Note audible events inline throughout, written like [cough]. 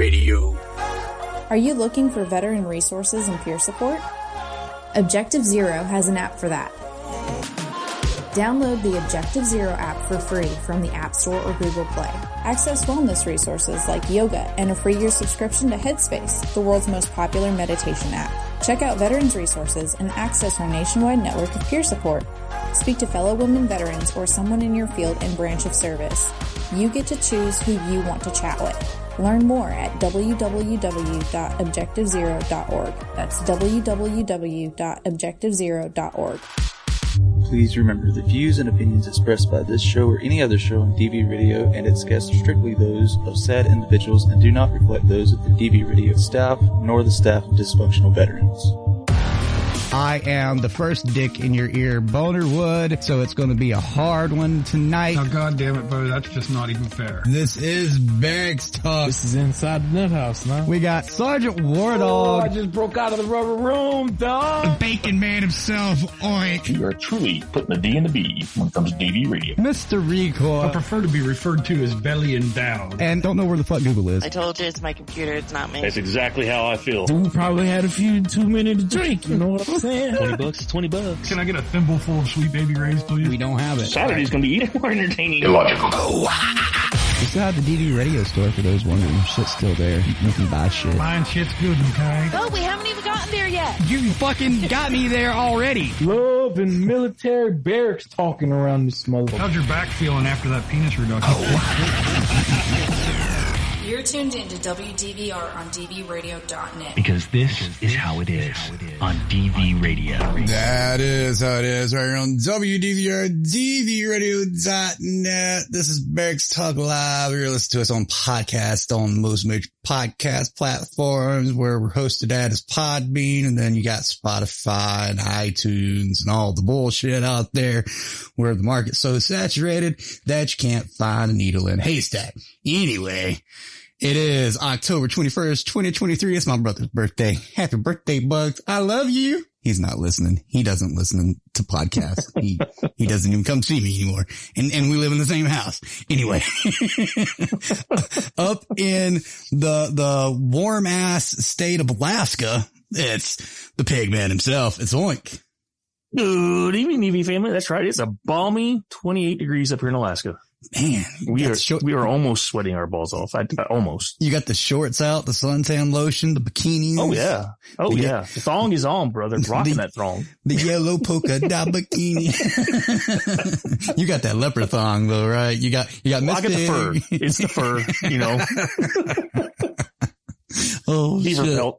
Radio. Are you looking for veteran resources and peer support? Objective Zero has an app for that. Download the Objective Zero app for free from the App Store or Google Play. Access wellness resources like yoga and a free year subscription to Headspace, the world's most popular meditation app. Check out veterans resources and access our nationwide network of peer support. Speak to fellow women veterans or someone in your field and branch of service. You get to choose who you want to chat with. Learn more at www.objectivezero.org. That's www.objectivezero.org. Please remember the views and opinions expressed by this show or any other show on DV Radio and its guests are strictly those of said individuals and do not reflect those of the DV Radio staff nor the staff of dysfunctional veterans. I am the first dick in your ear, Boner Wood, so it's going to be a hard one tonight. Oh, God damn it, Bo, that's just not even fair. This is Barracks Talk. This is inside the nut house now. We got Sergeant War Oh, I just broke out of the rubber room, dog. the. Bacon Man himself, Oink, You are truly putting the D in the B when it comes to DV radio. Mr. Recoil. I prefer to be referred to as belly endowed. and don't know where the fuck Google is. I told you it's my computer, it's not me. That's exactly how I feel. Dude probably had a few too many to drink, you know what I'm saying? 20 bucks is 20 bucks. Can I get a thimble full of Sweet Baby Ray's, please? We don't have it. Saturday's gonna be even more entertaining. Illogical. Oh, we still have the DV radio store for those wondering. Shit's still there. You can buy shit. Mine shit's good, okay? Oh, we haven't even gotten there yet. You fucking got me there already. Love and military barracks talking around this motherfucker. How's your back feeling after that penis reduction? Oh, You're tuned into WDVR on DVRadio.net. Because this is how it is on DV Radio. That is how it is right here on WDVR, DVRadio.net. This is Barracks Talk Live. You're listening to us on podcast on most major podcast platforms where we're hosted at is Podbean. And then you got Spotify and iTunes and all the bullshit out there where the market's so saturated that you can't find a needle in a haystack. Anyway, it is October 21st, 2023. It's my brother's birthday. Happy birthday, Bugs. I love you. He's not listening. He doesn't listen to podcasts. He, [laughs] he doesn't even come see me anymore. And, and we live in the same house. Anyway, [laughs] up in the, the warm ass state of Alaska, it's the pig man himself. It's Oink. Good evening, DV family. That's right. It's a balmy 28 degrees up here in Alaska. Man, We are, short- we are almost sweating our balls off. I, I- almost. you got the shorts out, the suntan lotion, the bikinis. Oh yeah. Oh The- yeah. The thong is on, brother. [laughs] Rocking The- that thong. The yellow polka dot bikini. [laughs] you got that leopard thong though, right? You got, you got Well, I got the fur. It's the fur, you know. [laughs] Oh, Beaver shit. pelt.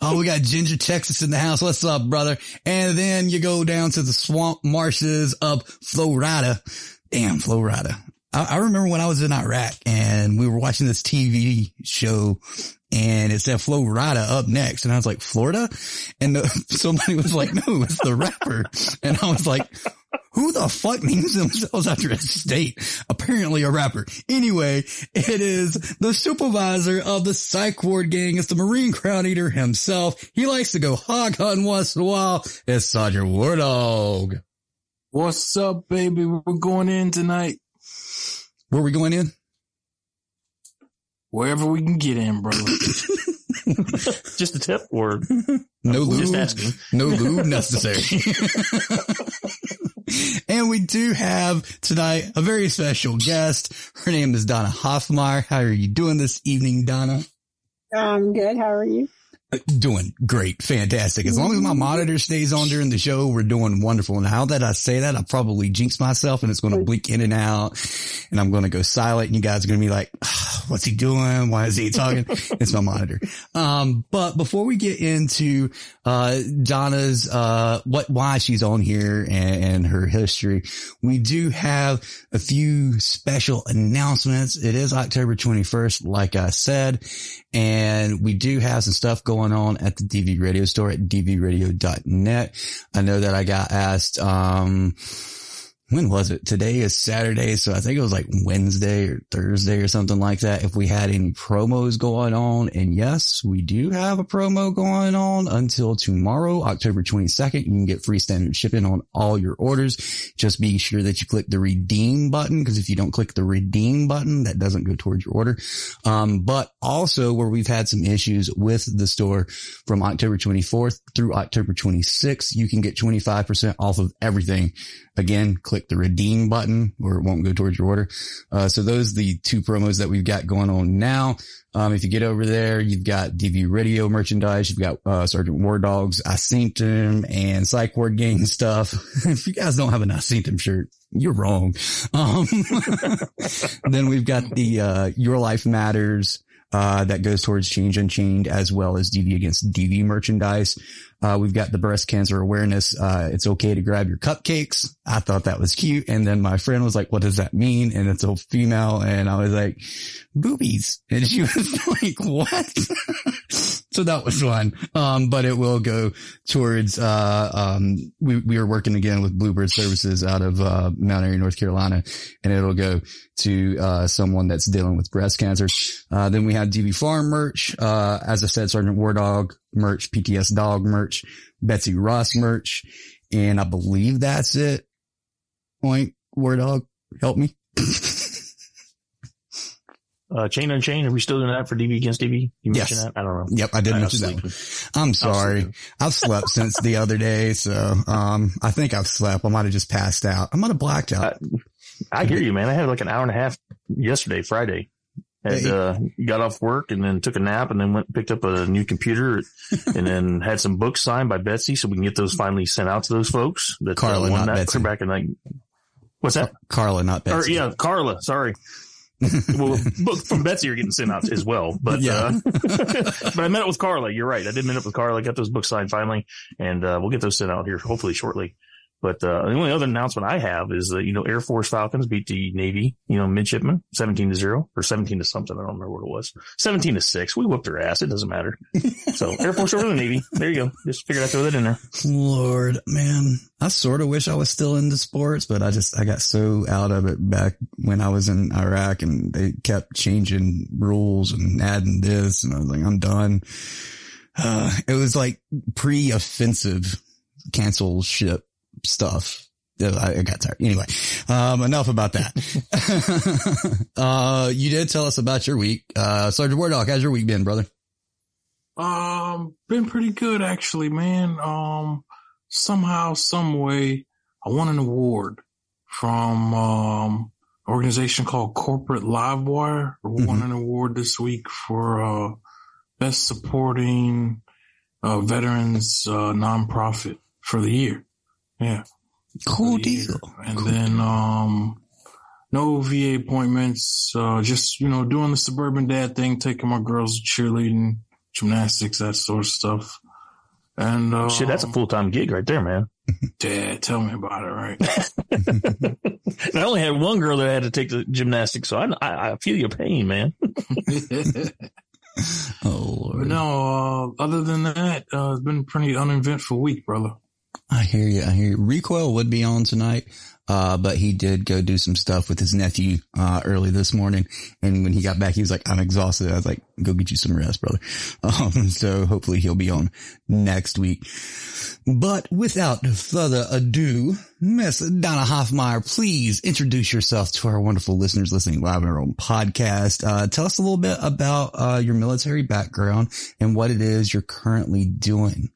Oh, we got Ginger Texas in the house. What's up, brother? And then you go down to the swamp marshes of Florida. Damn, Florida. I, I remember when I was in Iraq and we were watching this TV show and it said Florida up next. And I was like, Florida? And the, [laughs] somebody was like, no, it's the rapper. And I was like, who the fuck names themselves after a state? Apparently a rapper. Anyway, it is the supervisor of the psych ward gang. It's the Marine Crown Eater himself. He likes to go hog hunting once in a while. It's Sergeant WarDawg. What's up, baby? We're going in tonight. Where we going in? Wherever we can get in, bro. [laughs] Just a tip or No Just lube. asking. No lube necessary. [laughs] and we do have tonight a very special guest. Her name is Donna Hoffmeyer. How are you doing this evening, Donna? I'm good. How are you? Doing great. Fantastic. As long as my monitor stays on during the show, we're doing wonderful. And how that I say that, I probably jinx myself and it's going to blink in and out and I'm going to go silent and you guys are going to be like, "Ah, what's he doing? Why is he talking? [laughs] it's my monitor. Um, but before we get into, uh, Donna's, uh, what, why she's on here and, and her history, we do have a few special announcements. It is October 21st, like I said, and we do have some stuff going on at the DV radio store at dvradio.net. I know that I got asked, um, when was it? Today is Saturday. So I think it was like Wednesday or Thursday or something like that. If we had any promos going on. And yes, we do have a promo going on until tomorrow, October 22nd. You can get free standard shipping on all your orders. Just be sure that you click the redeem button. Cause if you don't click the redeem button, that doesn't go towards your order. Um, but also where we've had some issues with the store from October 24th through October 26th, you can get 25% off of everything. Again, click the redeem button or it won't go towards your order. Uh, so those the two promos that we've got going on now. Um, if you get over there, you've got DV radio merchandise. You've got, uh, Sergeant War Dogs, I and Psych Ward Gang stuff. [laughs] if you guys don't have an I shirt, you're wrong. Um, [laughs] then we've got the, uh, Your Life Matters, uh, that goes towards Change Unchained as well as DV against DV merchandise. Uh, we've got the breast cancer awareness. Uh, it's okay to grab your cupcakes. I thought that was cute. And then my friend was like, what does that mean? And it's a female. And I was like, boobies. And she was [laughs] like, what? [laughs] so that was fun. Um, but it will go towards, uh, um, we, we are working again with Bluebird services out of, uh, Mount Airy, North Carolina, and it'll go to, uh, someone that's dealing with breast cancer. Uh, then we have DV Farm merch. Uh, as I said, Sergeant WarDawg merch, PTS Dog merch, Betsy Ross merch, and I believe that's it. Point WarDawg, help me. [laughs] Uh, Chain Unchained, are we still doing that for DV against DV? You Yes. mentioned that? I don't know. Yep, I did I mention that. I'm sorry. I've slept since the other day, so um, I think I've slept. I might have just passed out. I might have blacked out. I hear you, man. I had like an hour and a half yesterday, Friday. Had, Hey. uh, got off work and then took a nap and then went and picked up a new computer and then [laughs] had some books signed by Betsy so we can get those finally sent out to those folks that Carla, uh, won not that Betsy. back in like, what's that? Carla, not Betsy. Or yeah, Carla. Sorry. [laughs] well, from Betsy you're getting sent out as well, but Yeah. uh, [laughs] but I met up with Carla. You're right. I did meet up with Carla. Got those books signed finally, and uh, we'll get those sent out here hopefully shortly. But uh, the only other announcement I have is that you know Air Force Falcons beat the Navy, you know midshipmen, seventeen to zero or seventeen to something. I don't remember what it was. Seventeen to six. We whooped their ass. It doesn't matter. [laughs] so Air Force over the Navy. There you go. Just figured I'd throw that in there. Lord, man, I sort of wish I was still into sports, but I just, I got so out of it back when I was in Iraq and they kept changing rules and adding this. And I was like, I'm done. Uh, it was like pre-offensive cancel ship stuff. I, got tired. Anyway, um, enough about that. [laughs] uh, you did tell us about your week. Uh, Sergeant WarDawg, how's your week been, brother? Um, been pretty good actually, man. Um, somehow, some way, I won an award from um an organization called Corporate Livewire. I won an award this week for uh best supporting uh veterans uh nonprofit for the year. Yeah. Cool for the year. deal. And then um no VA appointments, uh just, you know, doing the suburban dad thing, taking my girls to cheerleading, gymnastics, that sort of stuff. And uh Shit, that's a full time gig right there, man. [laughs] Dad, tell me about it, right? [laughs] I only had one girl that I had to take the gymnastics, so I, I, I feel your pain, man. [laughs] Oh, But Lord. no, uh, other than that, uh, it's been a pretty uneventful week, brother. I hear you. I hear you. Recoil would be on tonight. Uh, but he did go do some stuff with his nephew, uh, early this morning. And when he got back, he was like, I'm exhausted. I was like, go get you some rest, brother. [laughs] Um, so hopefully he'll be on next week. But without further ado, Miss Donna Hoffmeyer, please introduce yourself to our wonderful listeners listening live on our own podcast. Uh, tell us a little bit about, uh, your military background and what it is you're currently doing.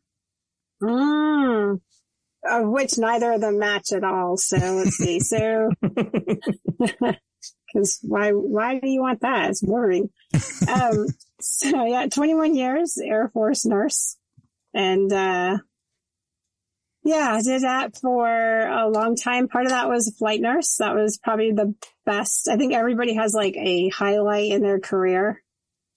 Mm, of which neither of them match at all. So let's see. So, [laughs] because why why do you want that? It's boring. Um, so yeah, 21 years Air Force nurse, and uh, yeah, I did that for a long time. Part of that was flight nurse. That was probably the best. I think everybody has like a highlight in their career,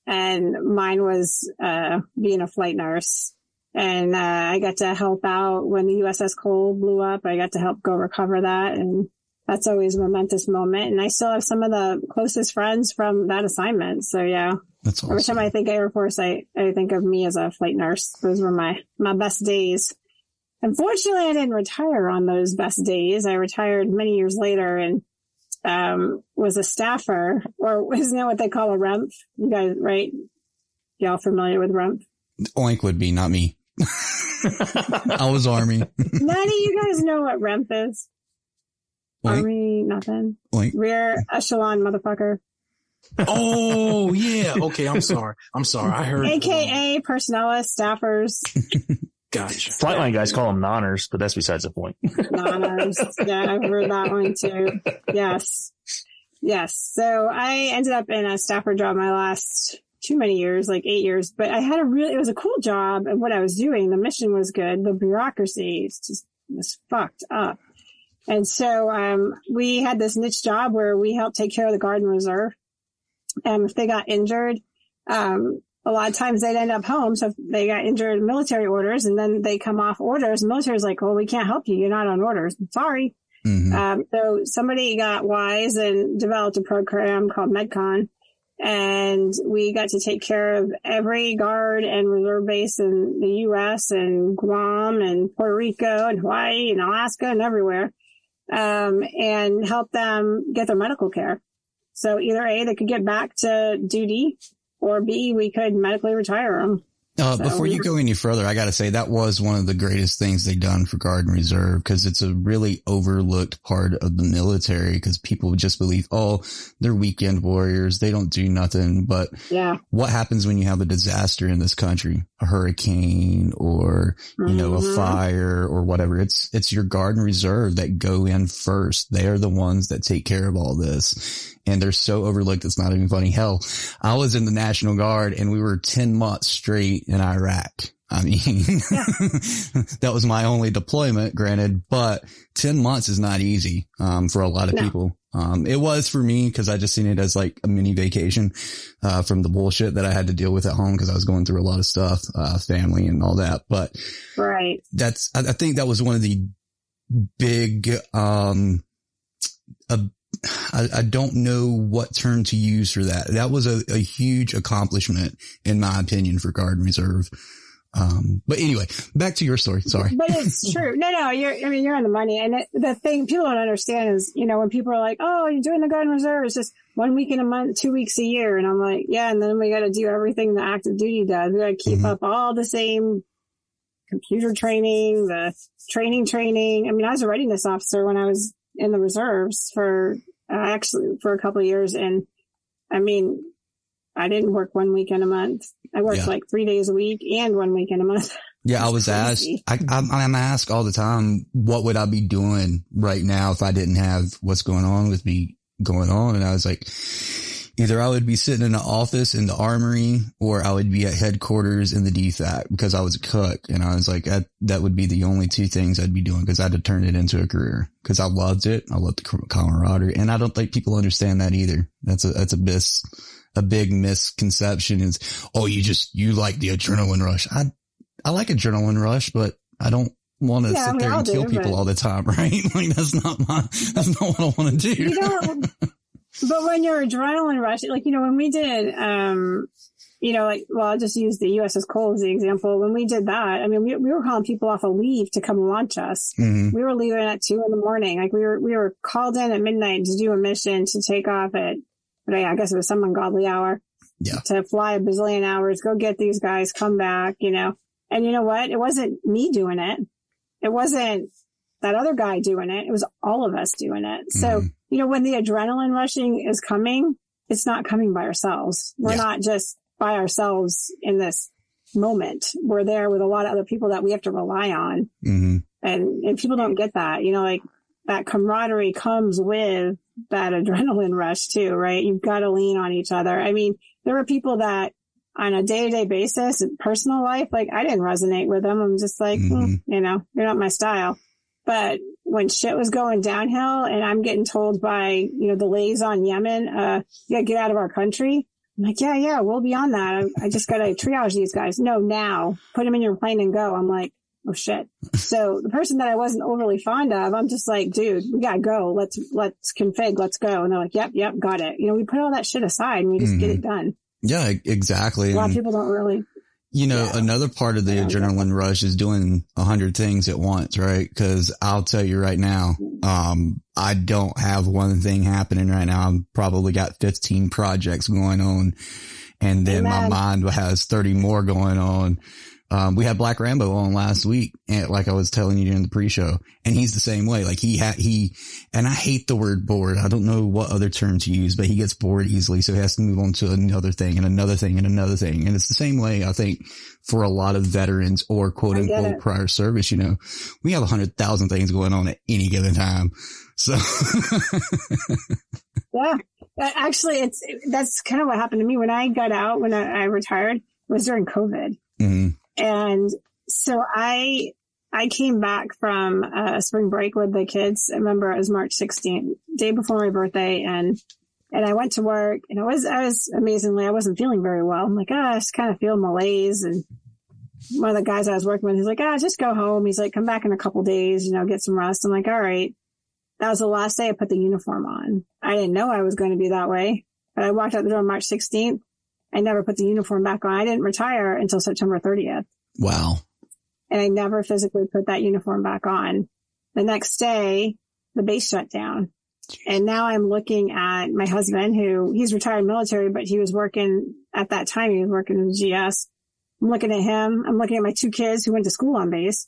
and mine was uh, being a flight nurse and uh, I got to help out when the USS Cole blew up. I got to help go recover that, and that's always a momentous moment. And I still have some of the closest friends from that assignment. So yeah, That's every time. I think Air Force, I I think of me as a flight nurse. Those were my my best days. unfortunately, I didn't retire on those best days. I retired many years later and um, was a staffer, or [laughs] isn't that what they call a REMF? You guys, right? Y'all familiar with REMF? Oink would be, not me. I was Army. None of you guys know what REMF is. Oink. Army, nothing. Oink. Rear echelon motherfucker. Oh yeah. Okay. I'm sorry. I'm sorry. I heard. AKA personnel staffers, Gotcha. Flightline guys call them nonners, but that's besides the point. non-ers. yeah, I've heard that one too. Yes. Yes. So I ended up in a staffer job my last too many years, like eight years, but I had a really, it was a cool job and what I was doing, the mission was good. The bureaucracy is just was fucked up. And so, um, we had this niche job where we helped take care of the Guard and Reserve. And if they got injured, um, a lot of times they'd end up home. So if they got injured in military orders and then they come off orders, the military's like, well, we can't help you. You're not on orders. Sorry. Mhm. Um, so somebody got wise and developed a program called MedCon. And we got to take care of every guard and reserve base in the U.S. and Guam and Puerto Rico and Hawaii and Alaska and everywhere. Um, and help them get their medical care. So either A, they could get back to duty or B, we could medically retire them. Uh, before you go any further, I got to say that was one of the greatest things they done for Guard and Reserve because it's a really overlooked part of the military because people just believe, oh, they're weekend warriors. They don't do nothing. But Yeah. what happens when you have a disaster in this country, a hurricane or, you know, Mhm. a fire or whatever? It's, it's your Guard and Reserve that go in first. They are the ones that take care of all this. And they're so overlooked. It's not even funny. Hell, I was in the National Guard and we were 10 months straight in Iraq. I mean, [laughs] that was my only deployment, granted, but 10 months is not easy, um, for a lot of No. people. Um, it was for me because I just seen it as like a mini vacation, uh, from the bullshit that I had to deal with at home because I was going through a lot of stuff, uh, family and all that. But Right. that's, I, I think that was one of the big, um, a, I, I don't know what term to use for that. That was a, a huge accomplishment in my opinion for Guard and Reserve. Um, but anyway, back to your story. Sorry. But it's [laughs] true. No, no, you're, I mean, you're on the money. And it, the thing people don't understand is, you know, when people are like, oh, you're doing the Guard and Reserve, it's just one week in a month, two weeks a year. And I'm like, yeah. And then we got to do everything the active duty does. We got to keep Mhm. up all the same computer training, the training training. I mean, I was a readiness officer when I was in the reserves for uh, actually for a couple of years. And I mean, I didn't work one weekend a month. I worked Yeah. like three days a week and one weekend a month. [laughs] Yeah, I was asked, crazy. I, I'm, I'm asked all the time, what would I be doing right now if I didn't have what's going on with me going on? And I was like, either I would be sitting in an office in the armory or I would be at headquarters in the DFAC because I was a cook. And I was like, that, that would be the only two things I'd be doing because I'd have turned it into a career because I loved it. I loved the camaraderie. And I don't think people understand that either. That's a, that's a bis, a big misconception is, oh, you just, you like the adrenaline rush. I, I like adrenaline rush, but I don't want to Yeah, sit we there all and kill do, people but- all the time, [laughs] right? Like that's not my, that's not what I want to do. you don't but when you're adrenaline rush like you know when we did um you know like well i'll just use the uss cole as the example when we did that i mean we, we were calling people off a leave to come launch us hmm we were leaving at two in the morning like we were we were called in at midnight to do a mission to take off at but I, I guess it was some ungodly hour Yeah. to fly a bazillion hours go get these guys come back you know and you know what it wasn't me doing it it wasn't that other guy doing it. It was all of us doing it. So, Mhm. you know, when the adrenaline rushing is coming, it's not coming by ourselves. We're Yeah. not just by ourselves in this moment. We're there with a lot of other people that we have to rely on. hmm And, and people don't get that, you know, like that camaraderie comes with that adrenaline rush too, right? You've got to lean on each other. I mean, there were people that on a day to day basis, in personal life, like I didn't resonate with them. I'm just like, hmm, Mhm. you know, you're not my style. But when shit was going downhill and I'm getting told by, you know, the liaison Yemen, uh, gotta get out of our country. I'm like, yeah, yeah, we'll be on that. I, I just gotta triage these guys. No, now put them in your plane and go. I'm like, oh shit. So the person that I wasn't overly fond of, I'm just like, dude, we gotta go. Let's, let's config. Let's go. And they're like, yep, yep, got it. You know, we put all that shit aside and we just get Mhm. it done. Yeah, exactly. A lot of people don't really. You know, Yeah. another part of the adrenaline rush is doing a hundred things at once, right? Cause I'll tell you right now, um, I don't have one thing happening right now. I've probably got 15 projects going on and then my mind has 30 more going on. Um, we had Black Rambo on last week, and like I was telling you during the pre-show, and he's the same way. Like he had, he, and I hate the word bored. I don't know what other term to use, but he gets bored easily. So he has to move on to another thing and another thing and another thing. And it's the same way, I think, for a lot of veterans or quote unquote prior service, you know, we have a hundred thousand things going on at any given time. So [laughs] Yeah. Uh, Actually, it's, that's kind of what happened to me when I got out, when I, I retired, was during COVID. mhm. And so I, I came back from uh, spring break with the kids. I remember it was March 16th, day before my birthday. And, and I went to work and I was, I was amazingly, I wasn't feeling very well. I'm like, ah, I just kind of feel malaise. And one of the guys I was working with, he's like, ah, just go home. He's like, come back in a couple days, you know, get some rest. I'm like, all right. That was the last day I put the uniform on. I didn't know I was going to be that way, but I walked out the door March 16th. I never put the uniform back on. I didn't retire until September 30th wow. and I never physically put that uniform back on. The next day, the base shut down. And now I'm looking at my husband who he's retired military, but he was working at that time. He was working in GS. I'm looking at him. I'm looking at my two kids who went to school on base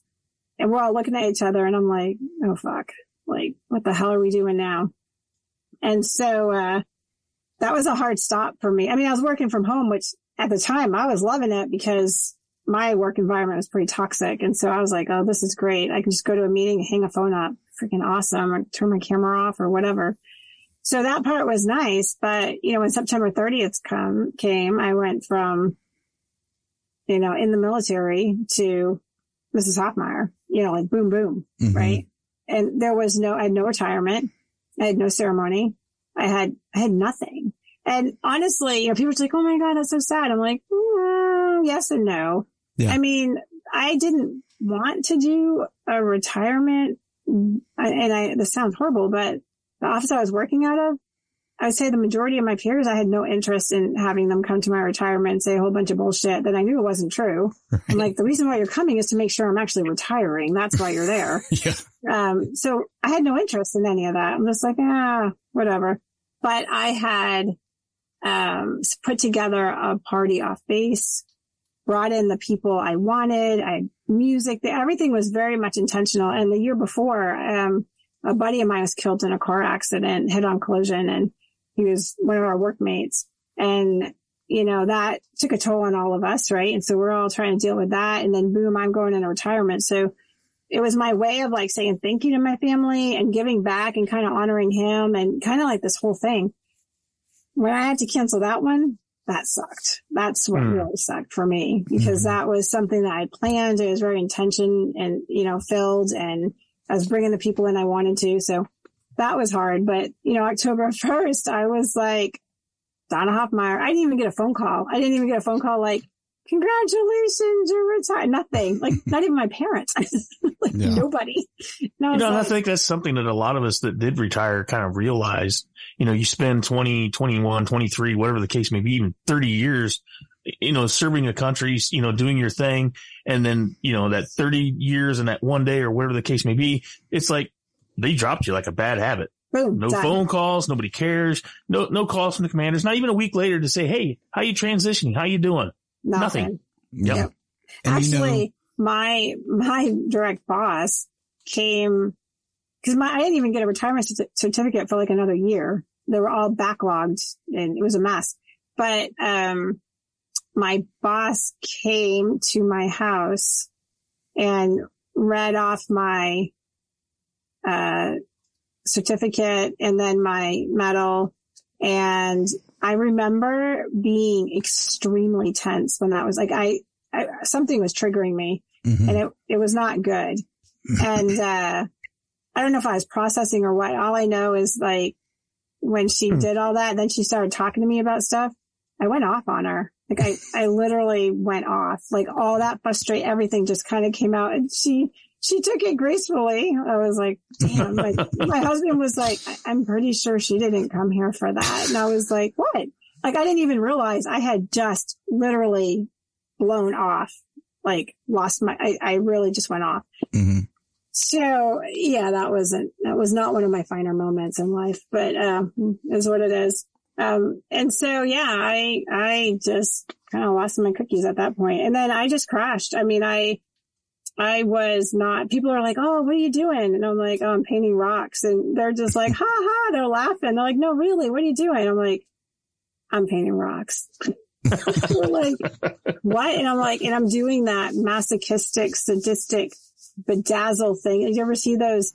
and we're all looking at each other and I'm like, oh fuck, like what the hell are we doing now? And so, uh, that was a hard stop for me. I mean, I was working from home, which at the time I was loving it because my work environment was pretty toxic. And so I was like, oh, this is great. I can just go to a meeting and hang a phone up. Freaking awesome. Or turn my camera off or whatever. So that part was nice. But, you know, when September 30th come, came, I went from, you know, in the military to Mrs. Hoffmeyer, you know, like boom, boom, Mhm. right? And there was no, I had no retirement. I had no ceremony. I had, I had nothing. And honestly, you know, people are like, Oh my God, that's so sad. I'm like, mm, yes and no. Yeah. I mean, I didn't want to do a retirement. And I, this sounds horrible, but the office I was working out of, I would say the majority of my peers, I had no interest in having them come to my retirement and say a whole bunch of bullshit that I knew it wasn't true. I'm like, the reason why you're coming is to make sure I'm actually retiring. That's why you're there. [laughs] Yeah. Um, so I had no interest in any of that. I'm just like, ah, whatever. But I had, um, put together a party off base, brought in the people I wanted. I had music. Everything was very much intentional. And the year before, um, a buddy of mine was killed in a car accident, head on collision, and he was one of our workmates. And, you know, that took a toll on all of us, right? And so we're all trying to deal with that. And then boom, I'm going into retirement. So it was my way of like saying thank you to my family and giving back and kind of honoring him and kind of like this whole thing. When I had to cancel that one, that sucked. That's what Hmm. really sucked for me because that was something that I planned. It was very intention and, you know, filled and I was bringing the people in I wanted to. So that was hard. But, you know, October [laughs] 1st, I was like, Donna Hoffmeyer, I didn't even get a phone call. I didn't even get a phone call like, congratulations, you're retired. Nothing. Like, not even my parents. [laughs] like, Yeah. nobody. [laughs] No, You know, and I think that's something that a lot of us that did retire kind of realized, you know, you spend 20, 21, 23, whatever the case may be, even 30 years, you know, serving a country, you know, doing your thing. And then, you know, that 30 years and that one day or whatever the case may be, it's like they dropped you like a bad habit. boom, No done. phone calls. Nobody cares. No, no calls from the commanders. Not even a week later to say, Hey, how you transitioning? How you doing? Nothing. nothing. Yep. Yep. And you know- Actually, my, my direct boss came because my, I didn't even get a retirement certificate for like another year. They were all backlogged and it was a mess. But, um, my boss came to my house and read off my, uh, certificate and then my medal. And I remember being extremely tense when that was like, I, I something was triggering me Mhm. and it, it was not good. [laughs] And, uh, I don't know if I was processing or what. All I know is like when she Hmm. did all that, then she started talking to me about stuff. I went off on her. Like I, [laughs] I literally went off. Like all that frustrate, everything just kind of came out and she, she took it gracefully. I was like, damn, like my husband was like, I'm pretty sure she didn't come here for that. And I was like, what? Like I didn't even realize I had just literally blown off, like lost my, I, I really just went off. hmm So yeah, that wasn't, that was not one of my finer moments in life, but, um, is what it is. Um, and so yeah, I, I just kind of lost my cookies at that point. And then I just crashed. I mean, I, I was not, people are like, Oh, what are you doing? And I'm like, Oh, I'm painting rocks. And they're just like, [laughs] ha ha, they're laughing. They're like, no, really, what are you doing? I'm like, I'm painting rocks. [laughs] Like, what? And I'm like, and I'm doing that masochistic, sadistic bedazzle thing. Did you ever see those,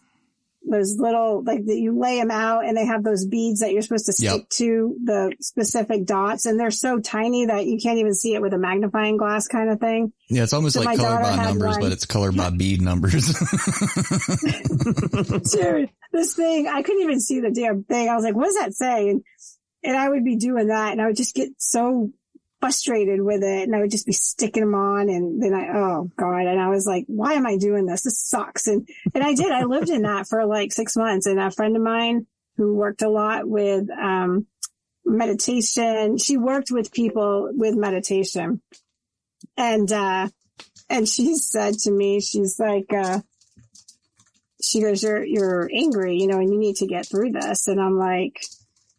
those little, like that you lay them out and they have those beads that you're supposed to stick Yep. to the specific dots and they're so tiny that you can't even see it with a magnifying glass kind of thing. Yeah, it's almost So like my colored by numbers, one. but it's colored by bead numbers. [laughs] [laughs] Dude, this thing, I couldn't even see the damn thing. I was like, what does that say? And, and I would be doing that and I would just get so frustrated with it and I would just be sticking them on and then I, oh God. And I was like, why am I doing this? This sucks. And, and I did, I lived in that for like six months and a friend of mine who worked a lot with, um, meditation, she worked with people with meditation and, uh, and she said to me, she's like, uh, she goes, you're, you're angry, you know, and you need to get through this. And I'm like,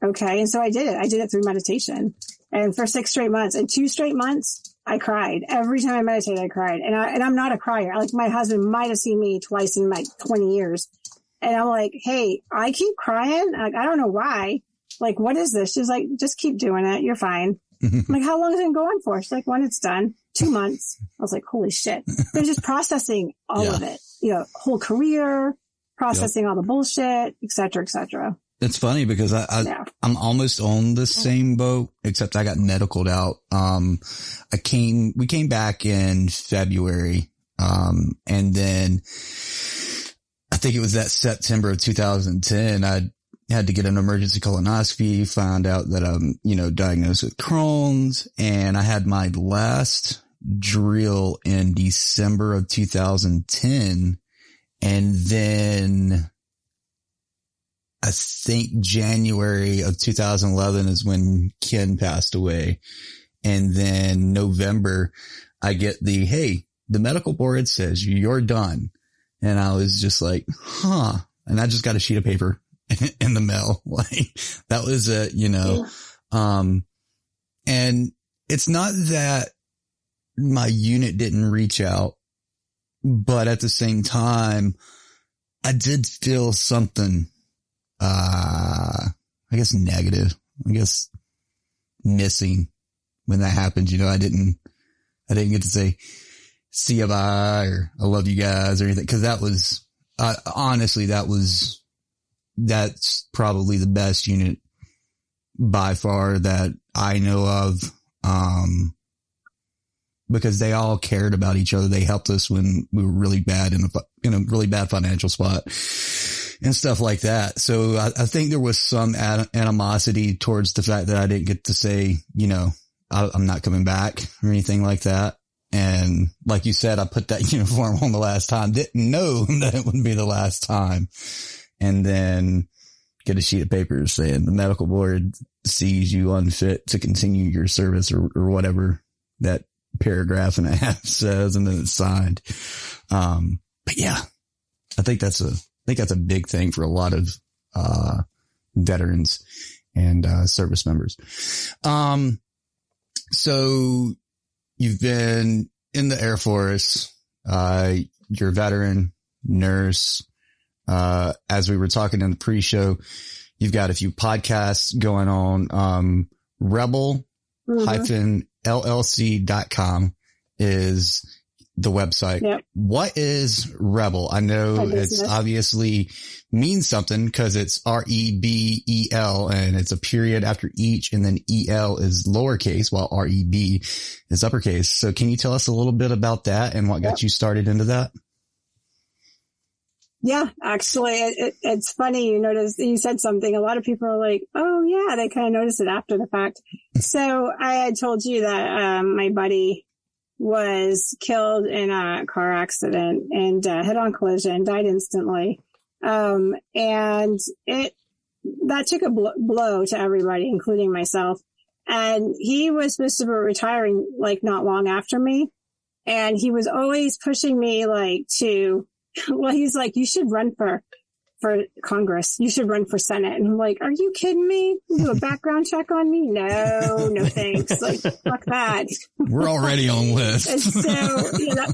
okay. And so I did it. I did it through meditation and for six straight months and two straight months, I cried every time I meditated. I cried and I, and I'm not a crier. Like my husband might have seen me twice in like 20 years. And I'm like, Hey, I keep crying. Like, I don't know why. Like, what is this? She's like, just keep doing it. You're fine. [laughs] I'm like, how long has it been going for? She's like, when it's done, two months. I was like, holy shit. They're just processing all Yeah. of it, you know, whole career, processing all the bullshit, et cetera, et cetera. It's funny because I, I. I'm almost on the same boat, except I got medicaled out. Um, I came, we came back in February. Um, and then I think it was that September of 2010. I had to get an emergency colonoscopy, found out that I'm, you know, diagnosed with Crohn's and I had my last drill in December of 2010. And then I think January of 2011 is when Ken passed away. And then November, I get the, Hey, the medical board says you're done. And I was just like, huh. And I just got a sheet of paper [laughs] in the mail. [laughs] Like that was a, you know, um, and it's not that my unit didn't reach out, but at the same time, I did feel something uh, I guess negative, I guess missing when that happened. You know, I didn't, I didn't get to say, see you bye or I love you guys or anything. Cause that was, uh, honestly, that was, that's probably the best unit by far that I know of. Um, because they all cared about each other. They helped us when we were really bad in a, in a really bad financial spot and stuff like that. So I, I think there was some animosity towards the fact that I didn't get to say, you know, I, I'm not coming back or anything like that. And like you said, I put that [laughs] uniform on the last time, didn't know [laughs] that it wouldn't be the last time. And then get a sheet of paper saying the medical board sees you unfit to continue your service or, or whatever that paragraph and a half [laughs] says, and then it's signed. Um, but yeah, I think that's a, think that's a big thing for a lot of, uh, veterans and, uh, service members. Um, so you've been in the Air Force, uh, you're a veteran, nurse. Uh, as we were talking in the pre-show, you've got a few podcasts going on. Um, rebel hyphen llc.com is the website. Yep. What is rebel? I know it's obviously means something because it's R E B E L and it's a period after each and then E L is lowercase while R E B is uppercase. So can you tell us a little bit about that and what got you started into that? Yeah, actually, it, it, it's funny. You notice you said something. A lot of people are like, "Oh, yeah," they kind of notice it after the fact. [laughs] so I had told you that um, my buddy was killed in a car accident and uh, head-on collision, died instantly, um, and it that took a bl- blow to everybody, including myself. And he was supposed to be retiring like not long after me. And he was always pushing me like to, [laughs] well, he's like, you should run for, for Congress. You should run for Senate. And I'm like, are you kidding me? Do a background check on me? No, no thanks. Like, fuck that. We're already on list. And so, you know,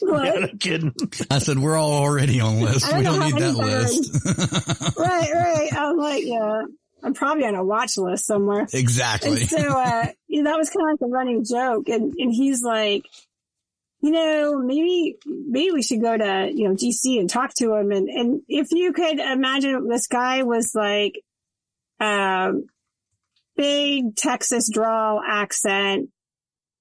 what? Yeah, no [laughs] kidding. I said, we're all already on list. We don't don't need that many list. right, right. I'm like, yeah, I'm probably on a watch list somewhere. exactly. And so, uh, you know, that was kind of like a running joke. And, and he's like, you know, maybe, maybe we should go to, you know, DC and talk to him. And, and if you could imagine this guy was like, um, big Texas drawl accent.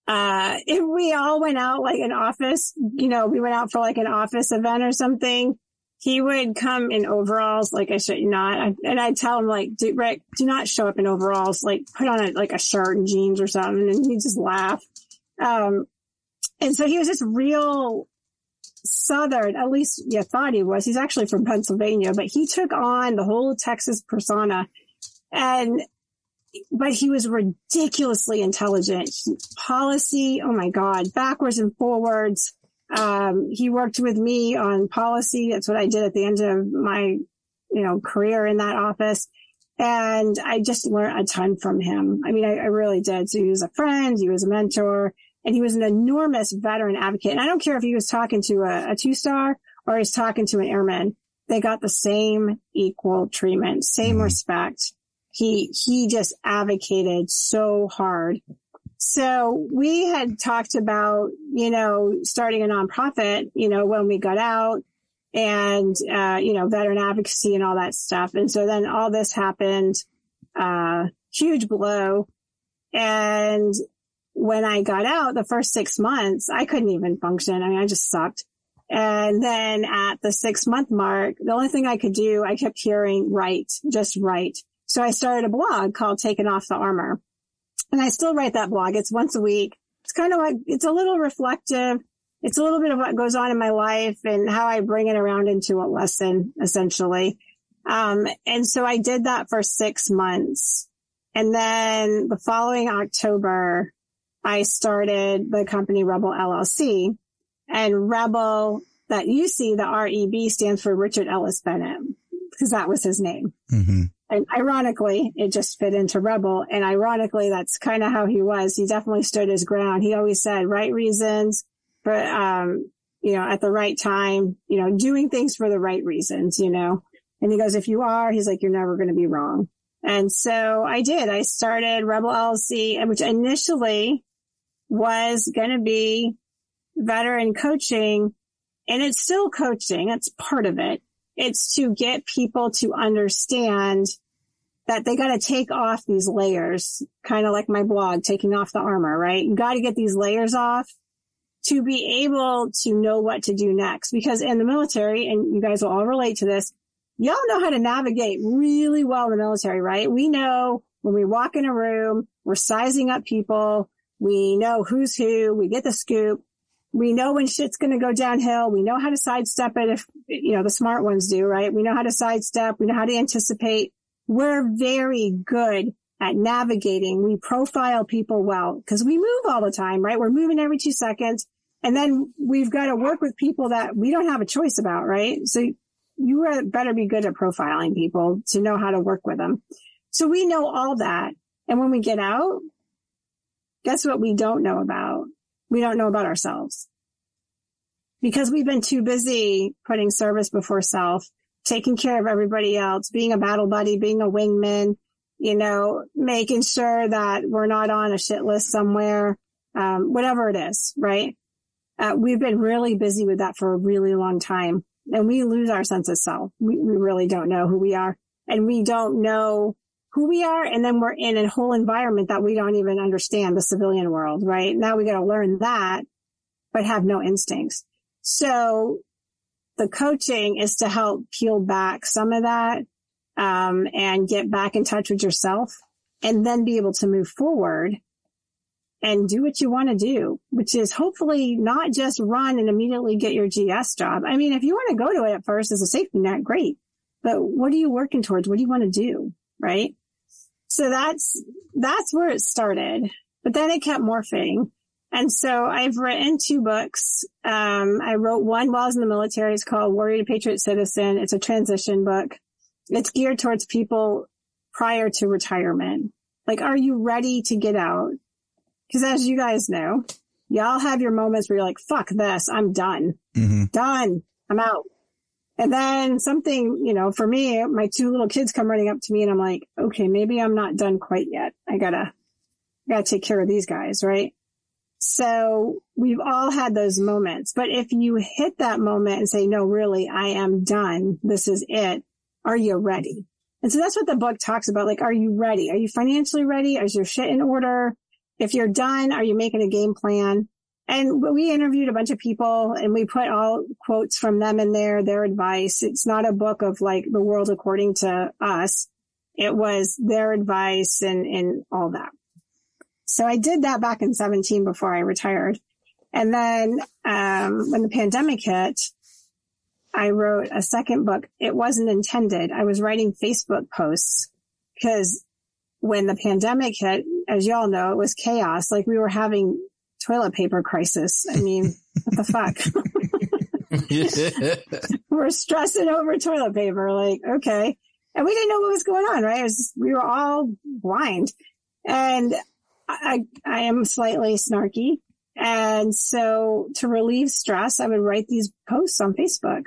Uh, if we all went out like an office, you know, we went out for like an office event or something, he would come in overalls, like I should not. I, and I'd tell him like, do, Rick, do not show up in overalls, like put on a, like a shirt and jeans or something. And he'd just laugh. Um, and so he was just real Southern, at least you thought he was. He's actually from Pennsylvania, but he took on the whole Texas persona and, but he was ridiculously intelligent. He, policy, oh my God, backwards and forwards. Um, he worked with me on policy. That's what I did at the end of my, you know, career in that office. And I just learned a ton from him. I mean, I, I really did. So he was a friend. He was a mentor and he was an enormous veteran advocate. And I don't care if he was talking to a, a two star or he's talking to an airman. They got the same equal treatment, same Mhm. respect. He, he just advocated so hard. So we had talked about, you know, starting a nonprofit, you know, when we got out and, uh, you know, veteran advocacy and all that stuff. And so then all this happened, uh, huge blow. And when I got out the first six months, I couldn't even function. I mean, I just sucked. And then at the six month mark, the only thing I could do, I kept hearing write, just write. So I started a blog called Taking Off the Armor. And I still write that blog. It's once a week. It's kind of like, it's a little reflective. It's a little bit of what goes on in my life and how I bring it around into a lesson, essentially. Um, and so I did that for six months. And then the following October, I started the company Rebel LLC and Rebel that you see, the REB stands for Richard Ellis Bennett because that was his name. hmm And ironically, it just fit into Rebel. And ironically, that's kind of how he was. He definitely stood his ground. He always said right reasons, but, um, you know, at the right time, you know, doing things for the right reasons, you know. And he goes, if you are, he's like, you're never going to be wrong. And so I did. I started Rebel LLC, and which initially was going to be veteran coaching and it's still coaching. That's part of it. It's to get people to understand that they got to take off these layers, kind of like my blog, taking off the armor, right? You got to get these layers off to be able to know what to do next. Because in the military, and you guys will all relate to this, y'all know how to navigate really well in the military, right? We know when we walk in a room, we're sizing up people. We know who's who. We get the scoop. We know when shit's going to go downhill. We know how to sidestep it if, you know, the smart ones do, right? We know how to sidestep. We know how to anticipate. We're very good at navigating. We profile people well because we move all the time, right? We're moving every two seconds. And then we've got to work with people that we don't have a choice about, right? So you better be good at profiling people to know how to work with them. So we know all that. And when we get out, guess what we don't know about? We don't know about ourselves because we've been too busy putting service before self, taking care of everybody else, being a battle buddy, being a wingman, you know, making sure that we're not on a shit list somewhere, um, whatever it is, right? Uh, we've been really busy with that for a really long time and we lose our sense of self. We, we really don't know who we are and we don't know who we are. And then we're in a whole environment that we don't even understand the civilian world, right? Now we got to learn that, but have no instincts. So the coaching is to help peel back some of that, um, and get back in touch with yourself and then be able to move forward and do what you want to do, which is hopefully not just run and immediately get your GS job. I mean, if you want to go to it at first as a safety net, great. But what are you working towards? What do you want to do? Right. So that's, that's where it started, but then it kept morphing. And so I've written two books. Um, I wrote one while I was in the military. It's called Warrior to Patriot Citizen. It's a transition book. It's geared towards people prior to retirement. Like, are you ready to get out? Cause as you guys know, y'all have your moments where you're like, fuck this. I'm done. Mhm. Done. I'm out. And then something, you know, for me, my two little kids come running up to me and I'm like, okay, maybe I'm not done quite yet. I gotta, gotta take care of these guys, right? So we've all had those moments, but if you hit that moment and say, no, really, I am done. This is it. Are you ready? And so that's what the book talks about. Like, are you ready? Are you financially ready? Is your shit in order? If you're done, are you making a game plan? And we interviewed a bunch of people and we put all quotes from them in there, their advice. It's not a book of like the world according to us. It was their advice and, and all that. So I did that back in 17 before I retired. And then, um, when the pandemic hit, I wrote a second book. It wasn't intended. I was writing Facebook posts because when the pandemic hit, as y'all know, it was chaos. Like we were having toilet paper crisis. I mean, what the fuck? [laughs] we're stressing over toilet paper. Like, okay. And we didn't know what was going on, right? It was, we were all blind and I, I am slightly snarky. And so to relieve stress, I would write these posts on Facebook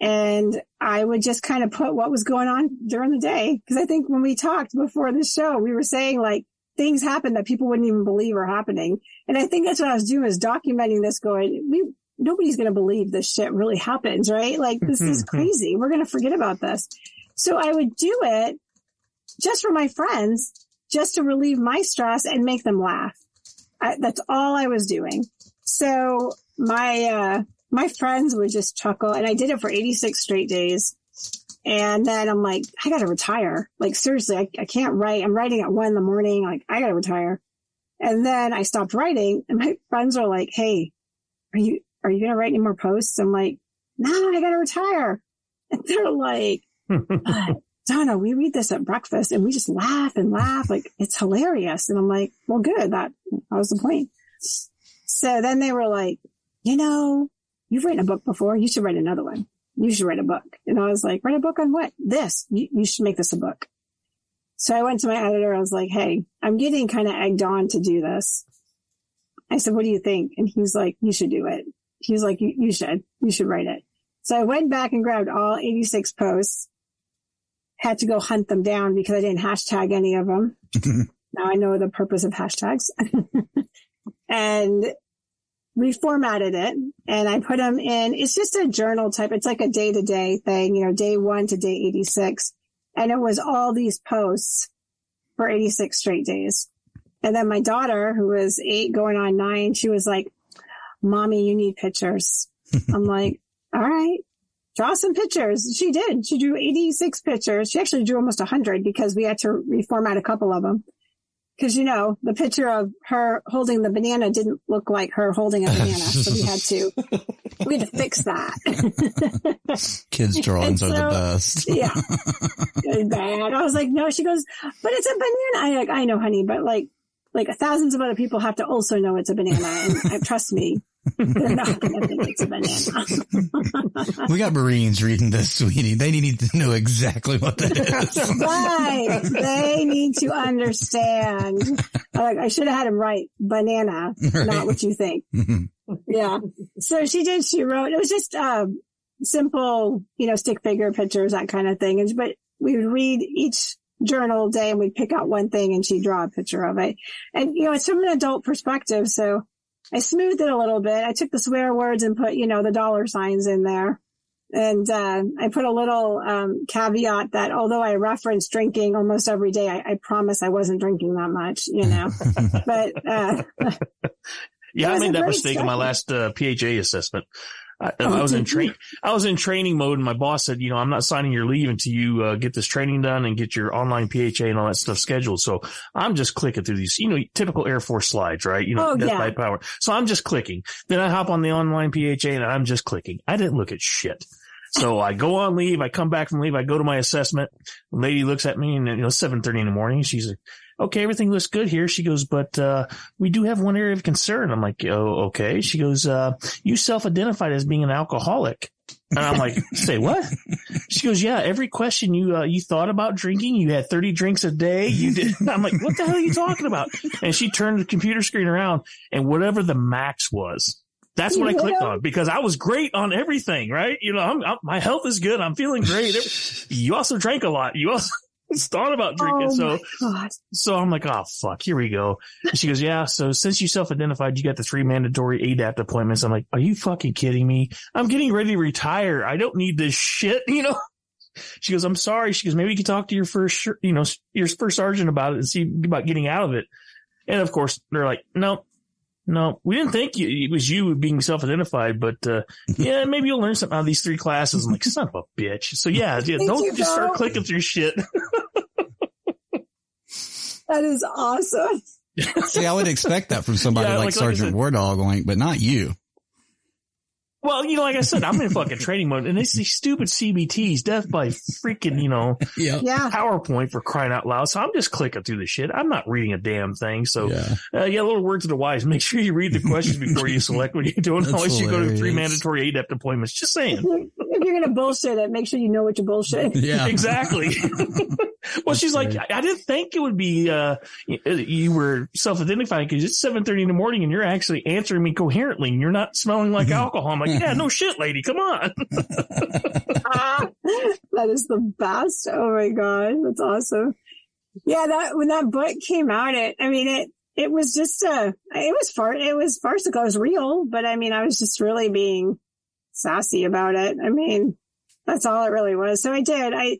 and I would just kind of put what was going on during the day. Cause I think when we talked before the show, we were saying like things happen that people wouldn't even believe are happening. And I think that's what I was doing is documenting this going, we, nobody's going to believe this shit really happens, right? Like this is crazy. We're going to forget about this. So I would do it just for my friends, just to relieve my stress and make them laugh. I, that's all I was doing. So my, uh, my friends would just chuckle and I did it for 86 straight days. And then I'm like, I gotta retire. Like seriously, I, I can't write. I'm writing at one in the morning. Like I gotta retire. And then I stopped writing and my [laughs] friends are like, Hey, are you, are you going to write any more posts? I'm like, no, I got to retire. [laughs] And they're like, [laughs] uh, Donna, we read this at breakfast and we just laugh and laugh. Like it's hilarious. And I'm like, well, good. That, that was the point. So then they were like, you know, you've written a book before. You should write another one. You should write a book. And I was like, write a book on what? This. You, you should make this a book. So I went to my editor. I was like, Hey, I'm getting kind of egged on to do this. I said, what do you think? And he was like, you should do it. He was like, you, you should, you should write it. So I went back and grabbed all 86 posts, had to go hunt them down because I didn't hashtag any of them. [laughs] now I know the purpose of hashtags [laughs] and reformatted it and I put them in. It's just a journal type. It's like a day to day thing, you know, day one to day 86. And it was all these posts for 86 straight days. And then my daughter, who was eight going on nine, she was like, mommy, you need pictures. [laughs] I'm like, all right, draw some pictures. She did. She drew 86 pictures. She actually drew almost 100 because we had to reformat a couple of them. Cause you know, the picture of her holding the banana didn't look like her holding a banana. so we had to, we had to fix that. [laughs] Kids drawings And are the best. [laughs] yeah. Bad. I was like, no, she goes, but it's a banana. I like, I know, honey, but like, like thousands of other people have to also know it's a banana. And uh, trust me, they're not going to think it's a banana. We got Marines reading this, sweetie. They need to know exactly what that is. [laughs] right. They need to understand. Like, I should have had him write banana, Right. not what you think. Mhm. Yeah. So she did, she wrote, it was just, um, simple, you know, stick figure pictures, that kind of thing. And, but we would read each journal day and we'd pick out one thing and she'd draw a picture of it. And, you know, it's from an adult perspective. So I smoothed it a little bit. I took the swear words and put, you know, the dollar signs in there. And, uh, I put a little, um, caveat that although I reference drinking almost every day, I, I promise I wasn't drinking that much, you know, [laughs] but, uh, Yeah, I made that mistake in my last uh, PHA assessment. I, Oh, I was in train. I was in training mode, and my boss said, "You know, I'm not signing your leave until you uh, get this training done and get your online PHA and all that stuff scheduled." So I'm just clicking through these, you know, typical Air Force slides, right? You know, Oh, death yeah. by power. So I'm just clicking. Then I hop on the online PHA and I'm just clicking. I didn't look at shit. So I go on leave. I come back from leave. I go to my assessment. The lady looks at me and, you know, 7.30 in the morning. She's like, okay, everything looks good here. She goes, but, uh, we do have one area of concern. I'm like, oh, okay. She goes, uh, you self-identified as being an alcoholic. And I'm like, [laughs] say what? She goes, yeah, every question you, uh, you thought about drinking, you had 30 drinks a day. You did. [laughs] I'm like, what the hell are you talking about? And she turned the computer screen around and whatever the max was, that's what I clicked on because I was great on everything, right? You know, I'm, I'm, my health is good. I'm feeling great. [laughs] You also drank a lot. You also thought about drinking. Oh so, so I'm like, oh fuck, here we go. And she goes, yeah. So since you self-identified, you got the three mandatory ADAPT appointments. I'm like, are you fucking kidding me? I'm getting ready to retire. I don't need this shit, [laughs] you know? She goes, I'm sorry. She goes, maybe you could talk to your first, you know, your first sergeant about it and see about getting out of it. And of course, they're like, no, no, we didn't think you, it was you being self-identified, but, uh, [laughs] yeah, maybe you'll learn something out of these three classes. I'm like, son of a bitch. So yeah, yeah Did don't you just start clicking through shit. That is awesome. See, I would expect that from somebody Yeah, like, like- like Sergeant said- WarDawg, like, but not you. Well, you know, like I said, I'm in fucking training mode and it's these stupid CBTs, death by freaking, you know, [laughs] Yeah. Yeah. PowerPoint for crying out loud. So I'm just clicking through the shit. I'm not reading a damn thing. So Yeah. Uh, yeah, a little word to the wise. Make sure you read the questions [laughs] before you select what you're doing. That's Otherwise, you go to three mandatory ADAPT appointments. Just saying. If you're going to bullshit it, make sure you know what you're bullshitting. [laughs] Yeah. exactly. well, she's like, great. I, I didn't think it would be, uh, y- you were self-identifying because it's 7.30 in the morning and you're actually answering me coherently and you're not smelling like alcohol. I'm like, yeah, no shit, lady. Come on. [laughs] [laughs] That is the best. Oh my god, that's awesome. Yeah, that when that book came out, it I mean it it was just a it was far it was farcical. It was real, but I mean I was just really being sassy about it. I mean that's all it really was. So I did. I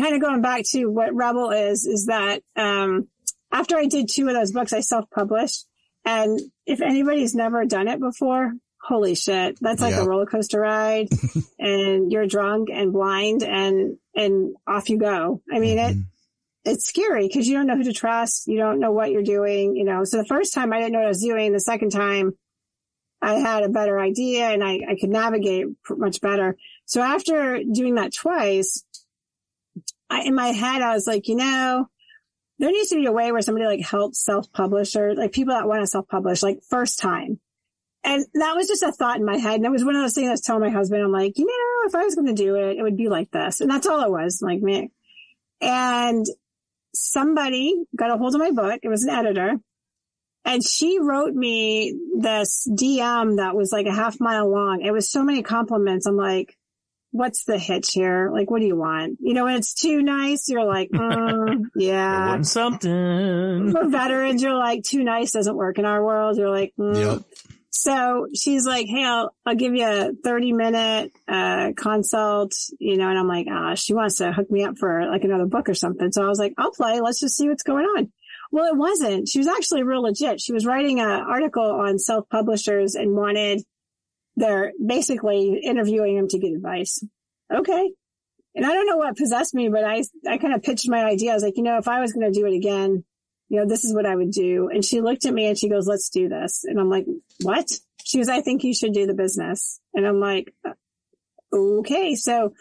kind of going back to what Rebel is is that um after I did two of those books, I self published, and if anybody's never done it before. Holy shit. That's like Yeah. a roller coaster ride [laughs] and you're drunk and blind and, and off you go. I mean, it, mm-hmm. it's scary because you don't know who to trust. You don't know what you're doing, you know. So the first time I didn't know what I was doing. The second time I had a better idea and I, I could navigate much better. So after doing that twice, I, in my head, I was like, you know, there needs to be a way where somebody like helps self publishers, like people that want to self-publish, like first time. And that was just a thought in my head. And it was one of those things I was telling my husband, I'm like, you know, if I was going to do it, it would be like this. And that's all it was, like me. And somebody got a hold of my book. It was an editor. And she wrote me this DM that was like a half mile long. It was so many compliments. I'm like, what's the hitch here? Like, what do you want? You know, when it's too nice, you're like, mm, [laughs] yeah. Something. For veterans, you're like, too nice doesn't work in our world. You're like, mm. Yep. So she's like, Hey, I'll, I'll give you a 30 minute, uh, consult, you know, and I'm like, ah, she wants to hook me up for like another book or something. So I was like, I'll play. Let's just see what's going on. Well, it wasn't. She was actually real legit. She was writing an article on self publishers and wanted their basically interviewing them to get advice. Okay. And I don't know what possessed me, but I, I kind of pitched my idea. I was like, you know, if I was going to do it again, you know, this is what I would do. And she looked at me and she goes, let's do this. And I'm like, what? She goes, I think you should do the business. And I'm like, okay. So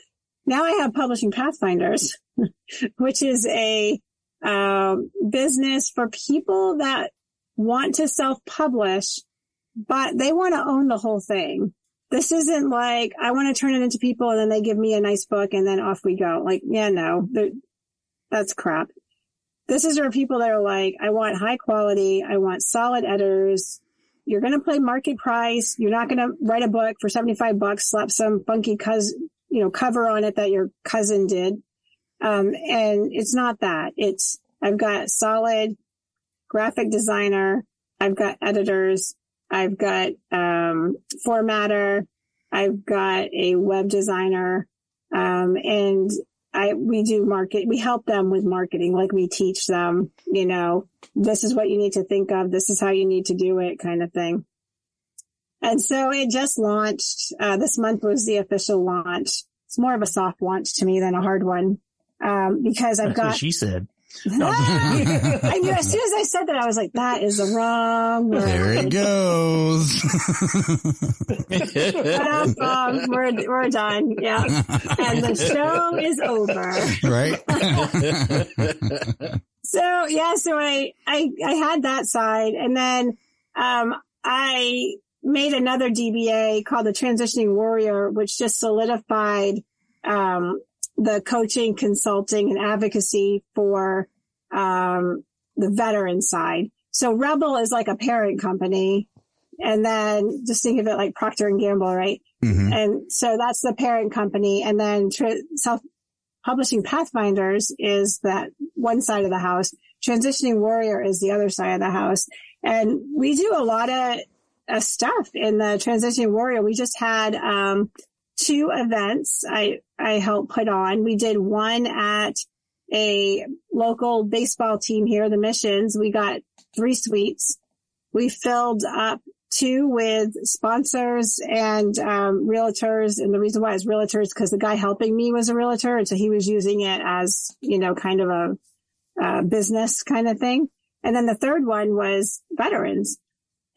now I have publishing pathfinders, [laughs] which is a, um, business for people that want to self-publish, but they want to own the whole thing. This isn't like, I want to turn it into people and then they give me a nice book and then off we go. Like, yeah, no, that's crap. This is where people that are like, I want high quality. I want solid editors. You're going to play market price. You're not going to write a book for 75 bucks, slap some funky cuz, you know, cover on it that your cousin did. Um, and it's not that. It's, I've got solid graphic designer. I've got editors. I've got, um, formatter. I've got a web designer. Um, and I, we do market, we help them with marketing, like we teach them, you know, this is what you need to think of. This is how you need to do it kind of thing. And so it just launched, uh, this month was the official launch. It's more of a soft launch to me than a hard one. Um, because I've got, she said. I knew as soon as I said that, I was like, that is the wrong word. There it goes. [laughs] But, um, um, we're, we're done. Yeah. And the show is over. right? [laughs] So yeah, so I, I, I had that side and then, um, I made another DBA called the Transitioning Warrior, which just solidified, um, the coaching, consulting and advocacy for, um, the veteran side. So Rebel is like a parent company. And then just think of it like Procter and Gamble, right? Mhm. And so that's the parent company. And then tra- self publishing Pathfinders is that one side of the house. Transitioning Warrior is the other side of the house. And we do a lot of uh, stuff in the Transitioning Warrior. We just had, um, two events I, I helped put on. We did one at a local baseball team here, the missions. We got three suites. We filled up two with sponsors and um, realtors. And the reason why it's realtors because the guy helping me was a realtor, and so he was using it as you know kind of a, a business kind of thing. And then the third one was veterans,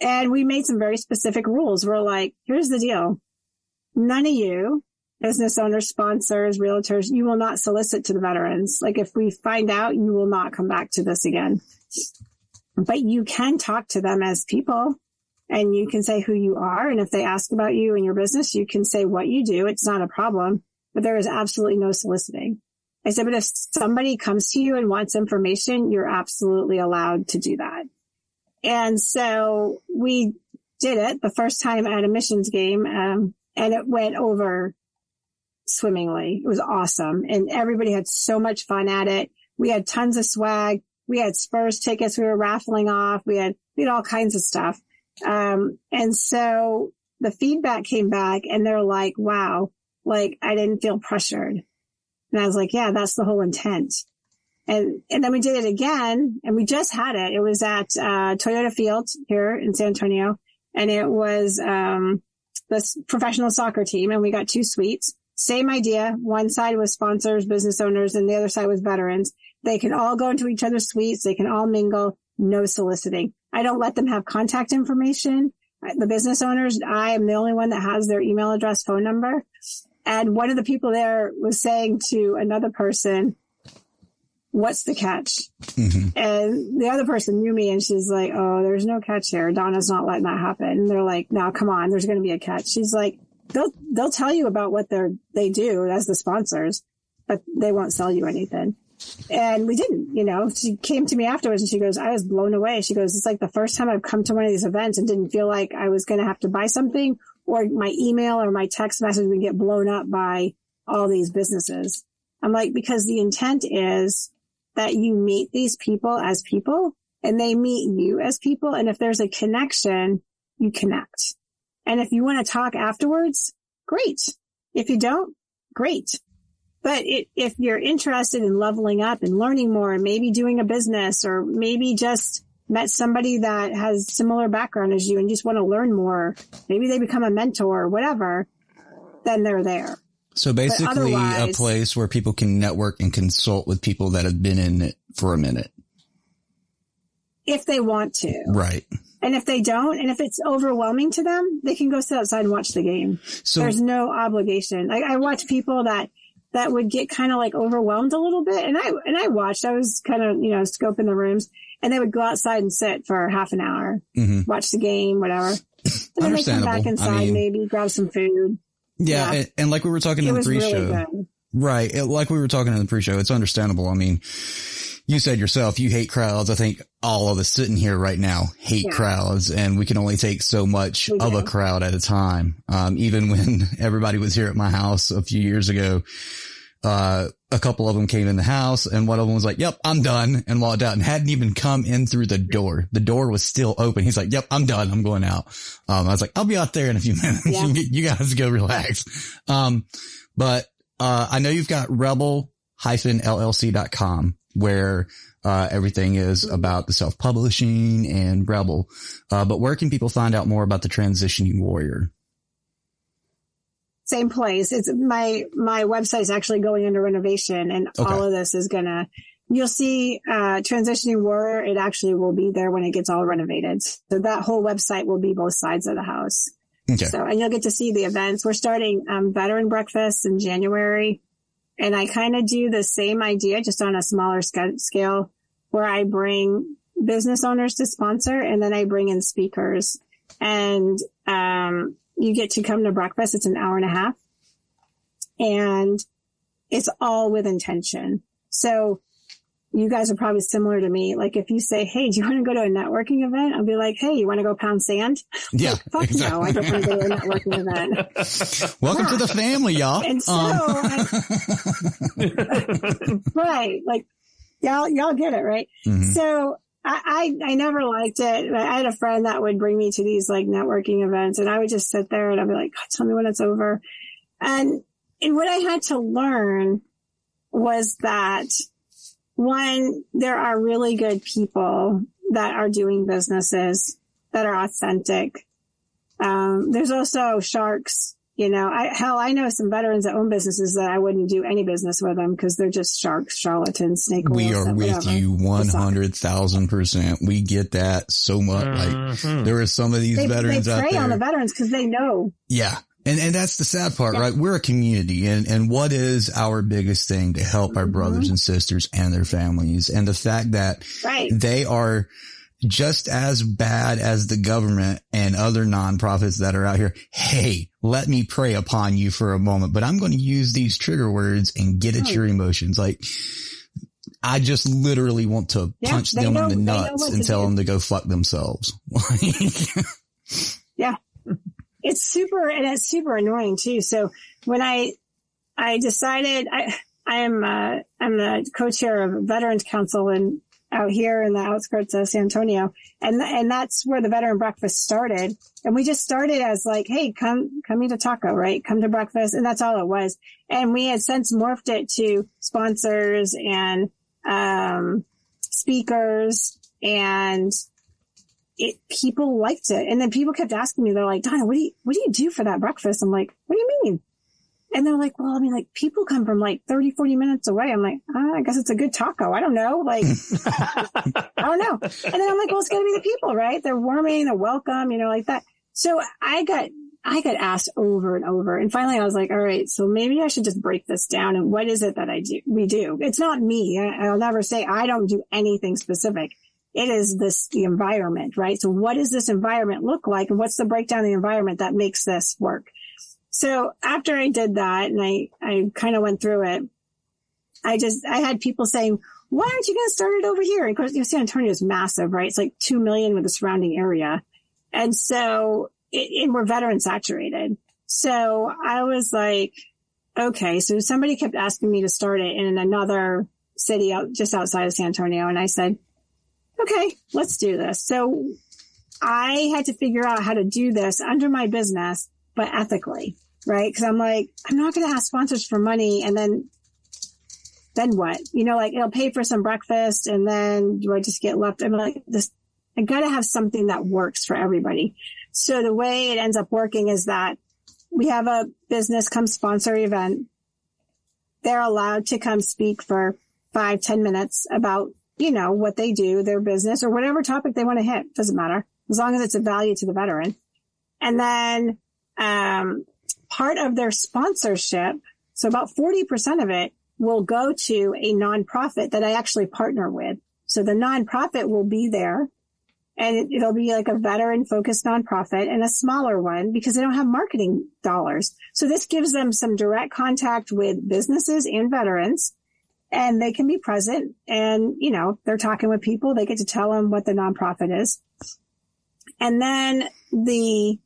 and we made some very specific rules. We're like, here's the deal: none of you. Business owners, sponsors, realtors, you will not solicit to the veterans. Like if we find out, you will not come back to this again. But you can talk to them as people and you can say who you are. And if they ask about you and your business, you can say what you do. It's not a problem, but there is absolutely no soliciting. I said, but if somebody comes to you and wants information, you're absolutely allowed to do that. And so we did it the first time at a missions game. Um, and it went over swimmingly. It was awesome. And everybody had so much fun at it. We had tons of swag. We had Spurs tickets we were raffling off. We had, we had all kinds of stuff. Um, and so the feedback came back and they're like, wow, like I didn't feel pressured. And I was like, yeah, that's the whole intent. And, and then we did it again and we just had it. It was at, uh, Toyota Field here in San Antonio and it was, um, this professional soccer team and we got two suites. Same idea. One side was sponsors, business owners, and the other side was veterans. They can all go into each other's suites. They can all mingle. No soliciting. I don't let them have contact information. The business owners, I am the only one that has their email address, phone number. And one of the people there was saying to another person, what's the catch? Mhm. And the other person knew me and she's like, Oh, there's no catch here. Donna's not letting that happen. And they're like, no, come on. There's going to be a catch. She's like, they'll, they'll tell you about what they're, they do as the sponsors, but they won't sell you anything. And we didn't, you know, she came to me afterwards and she goes, I was blown away. She goes, it's like the first time I've come to one of these events and didn't feel like I was going to have to buy something or my email or my text message would get blown up by all these businesses. I'm like, because the intent is that you meet these people as people and they meet you as people. And if there's a connection, you connect. And if you want to talk afterwards, great. If you don't, great. But it, if you're interested in leveling up and learning more and maybe doing a business or maybe just met somebody that has similar background as you and just want to learn more, maybe they become a mentor or whatever, then they're there. So basically a place where people can network and consult with people that have been in it for a minute. If they want to. Right. And if they don't, and if it's overwhelming to them, they can go sit outside and watch the game. So There's no obligation. Like I watch people that, that would get kind of like overwhelmed a little bit. And I, and I watched, I was kind of, you know, scoping the rooms and they would go outside and sit for half an hour, mhm. watch the game, whatever. And then they come back Understandable. I inside, mean- maybe grab some food. Yeah, Yeah. And, and like we were talking It in the pre-show, good. right? It, like we were talking in the pre-show, it's understandable. I mean, you said yourself, you hate crowds. I think all of us sitting here right now hate Yeah. crowds and we can only take so much We of a crowd at a time. Um, even when [laughs] everybody was here at my house a few years ago, uh, a couple of them came in the house and one of them was like, yep, I'm done and walked out and hadn't even come in through the door. The door was still open. He's like, yep, I'm done. I'm going out. Um, I was like, I'll be out there in a few [laughs] minutes. Yeah. you guys go relax. Um, but, uh, I know you've got rebel-llc.com where, uh, everything is about the self-publishing and Rebel. Uh, but where can people find out more about the transitioning warrior? Same place. It's my, my website's actually going under renovation and Okay. all of this is gonna, you'll see uh, transitioning warrior. It actually will be there when it gets all renovated. So that whole website will be both sides of the house. Okay. So, and you'll get to see the events. We're starting um, veteran breakfast in January, and I kind of do the same idea, just on a smaller sca- scale, where I bring business owners to sponsor, and then I bring in speakers, and um, you get to come to breakfast. It's an hour and a half, and it's all with intention. So you guys are probably similar to me. Like if you say, Hey, do you want to go to a networking event? I'll be like, Hey, you want to go pound sand? Yeah. Fuck exactly. no, I don't want to go to a networking event. [laughs] Welcome to the family, y'all. And so, Um, [laughs] right. Like y'all, y'all get it, right? [laughs] mhm. So I, I, I never liked it. I had a friend that would bring me to these like networking events and I would just sit there and I'd be like, God, tell me when it's over. And, and what I had to learn was that one, there are really good people that are doing businesses that are authentic. Um, there's also sharks, you know, I, hell, I know some veterans that own businesses that I wouldn't do any business with them because they're just sharks, charlatans, snake we oils, are and with whatever. you one It's not- hundred thousand percent. We get that so much. Like Mhm. there are some of these They, they veterans out prey on the veterans because they know. Yeah. And, and that's the sad part, Yeah. right? We're a community and, and what is our biggest thing to help our Mhm. brothers and sisters and their families? And the fact that Right. they are just as bad as the government and other nonprofits that are out here. Hey, let me prey upon you for a moment, but I'm going to use these trigger words and get at Right. your emotions. Like, I just literally want to Yeah, punch them know- in the nuts and tell do. them to go fuck themselves. [laughs] Yeah. It's super, and it's super annoying too. So when I, I decided I, I am, uh, I'm the co-chair of Veterans Council and out here in the outskirts of San Antonio. And, and that's where the veteran breakfast started. And we just started as like, Hey, come, come eat a taco, right? Come to breakfast. And that's all it was. And we had since morphed it to sponsors and, um, speakers and it, people liked it. And then people kept asking me, they're like, Donna, what do you, what do you do for that breakfast? I'm like, what do you mean? And they're like, well, I mean, like people come from like 30, 40 minutes away. I'm like, ah, I guess it's a good taco. I don't know. Like, [laughs] I don't know. And then I'm like, well, it's going to be the people, right? They're warming, they're welcome, you know, like that. So I got, I got asked over and over. And finally I was like, all right, so maybe I should just break this down. And what is it that I do? We do. It's not me. I, I'll never say I don't do anything specific. It is this, the environment, right? So what does this environment look like? And what's the breakdown of the environment that makes this work? So after I did that and I, I kind of went through it, I just, I had people saying, why aren't you going to start it over here? And of course, you know, San Antonio is massive, right? It's like 2 million with the surrounding area. And so, it, we're veteran saturated. So I was like, okay. So somebody kept asking me to start it in another city out just outside of San Antonio. And I said, okay, let's do this. So I had to figure out how to do this under my business, but ethically, right? Cause I'm like, I'm not going to ask sponsors for money and then, then what? You know, like it'll pay for some breakfast and then do I just get left? I'm like, this, I gotta have something that works for everybody. So the way it ends up working is that we have a business come sponsor event. They're allowed to come speak for five, ten minutes about, you know, what they do, their business or whatever topic they want to hit. Doesn't matter. As long as it's a value to the veteran. And then, um, part of their sponsorship. So about 40% of it will go to a nonprofit that I actually partner with. So the nonprofit will be there and it, it'll be like a veteran focused nonprofit and a smaller one because they don't have marketing dollars. So this gives them some direct contact with businesses and veterans and they can be present and, you know, they're talking with people. They get to tell them what the nonprofit is. And then the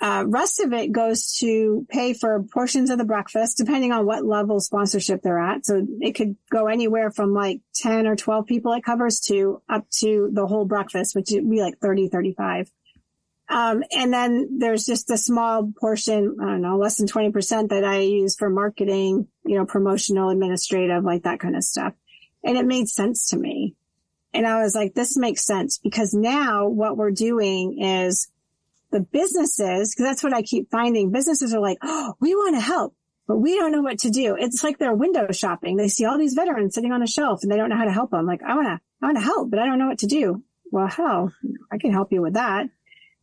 uh, rest of it goes to pay for portions of the breakfast, depending on what level sponsorship they're at. So it could go anywhere from like 10 or 12 people it covers to up to the whole breakfast, which would be like 30, 35. Um, and then there's just a small portion, I don't know, less than 20% that I use for marketing, you know, promotional, administrative, like that kind of stuff. And it made sense to me. And I was like, this makes sense because now what we're doing is the businesses, because that's what I keep finding. Businesses are like, oh, we want to help. but we don't know what to do. It's like they're window shopping. They see all these veterans sitting on a shelf and they don't know how to help them. Like, I want to, I want to help, but I don't know what to do. Well, hell, I can help you with that.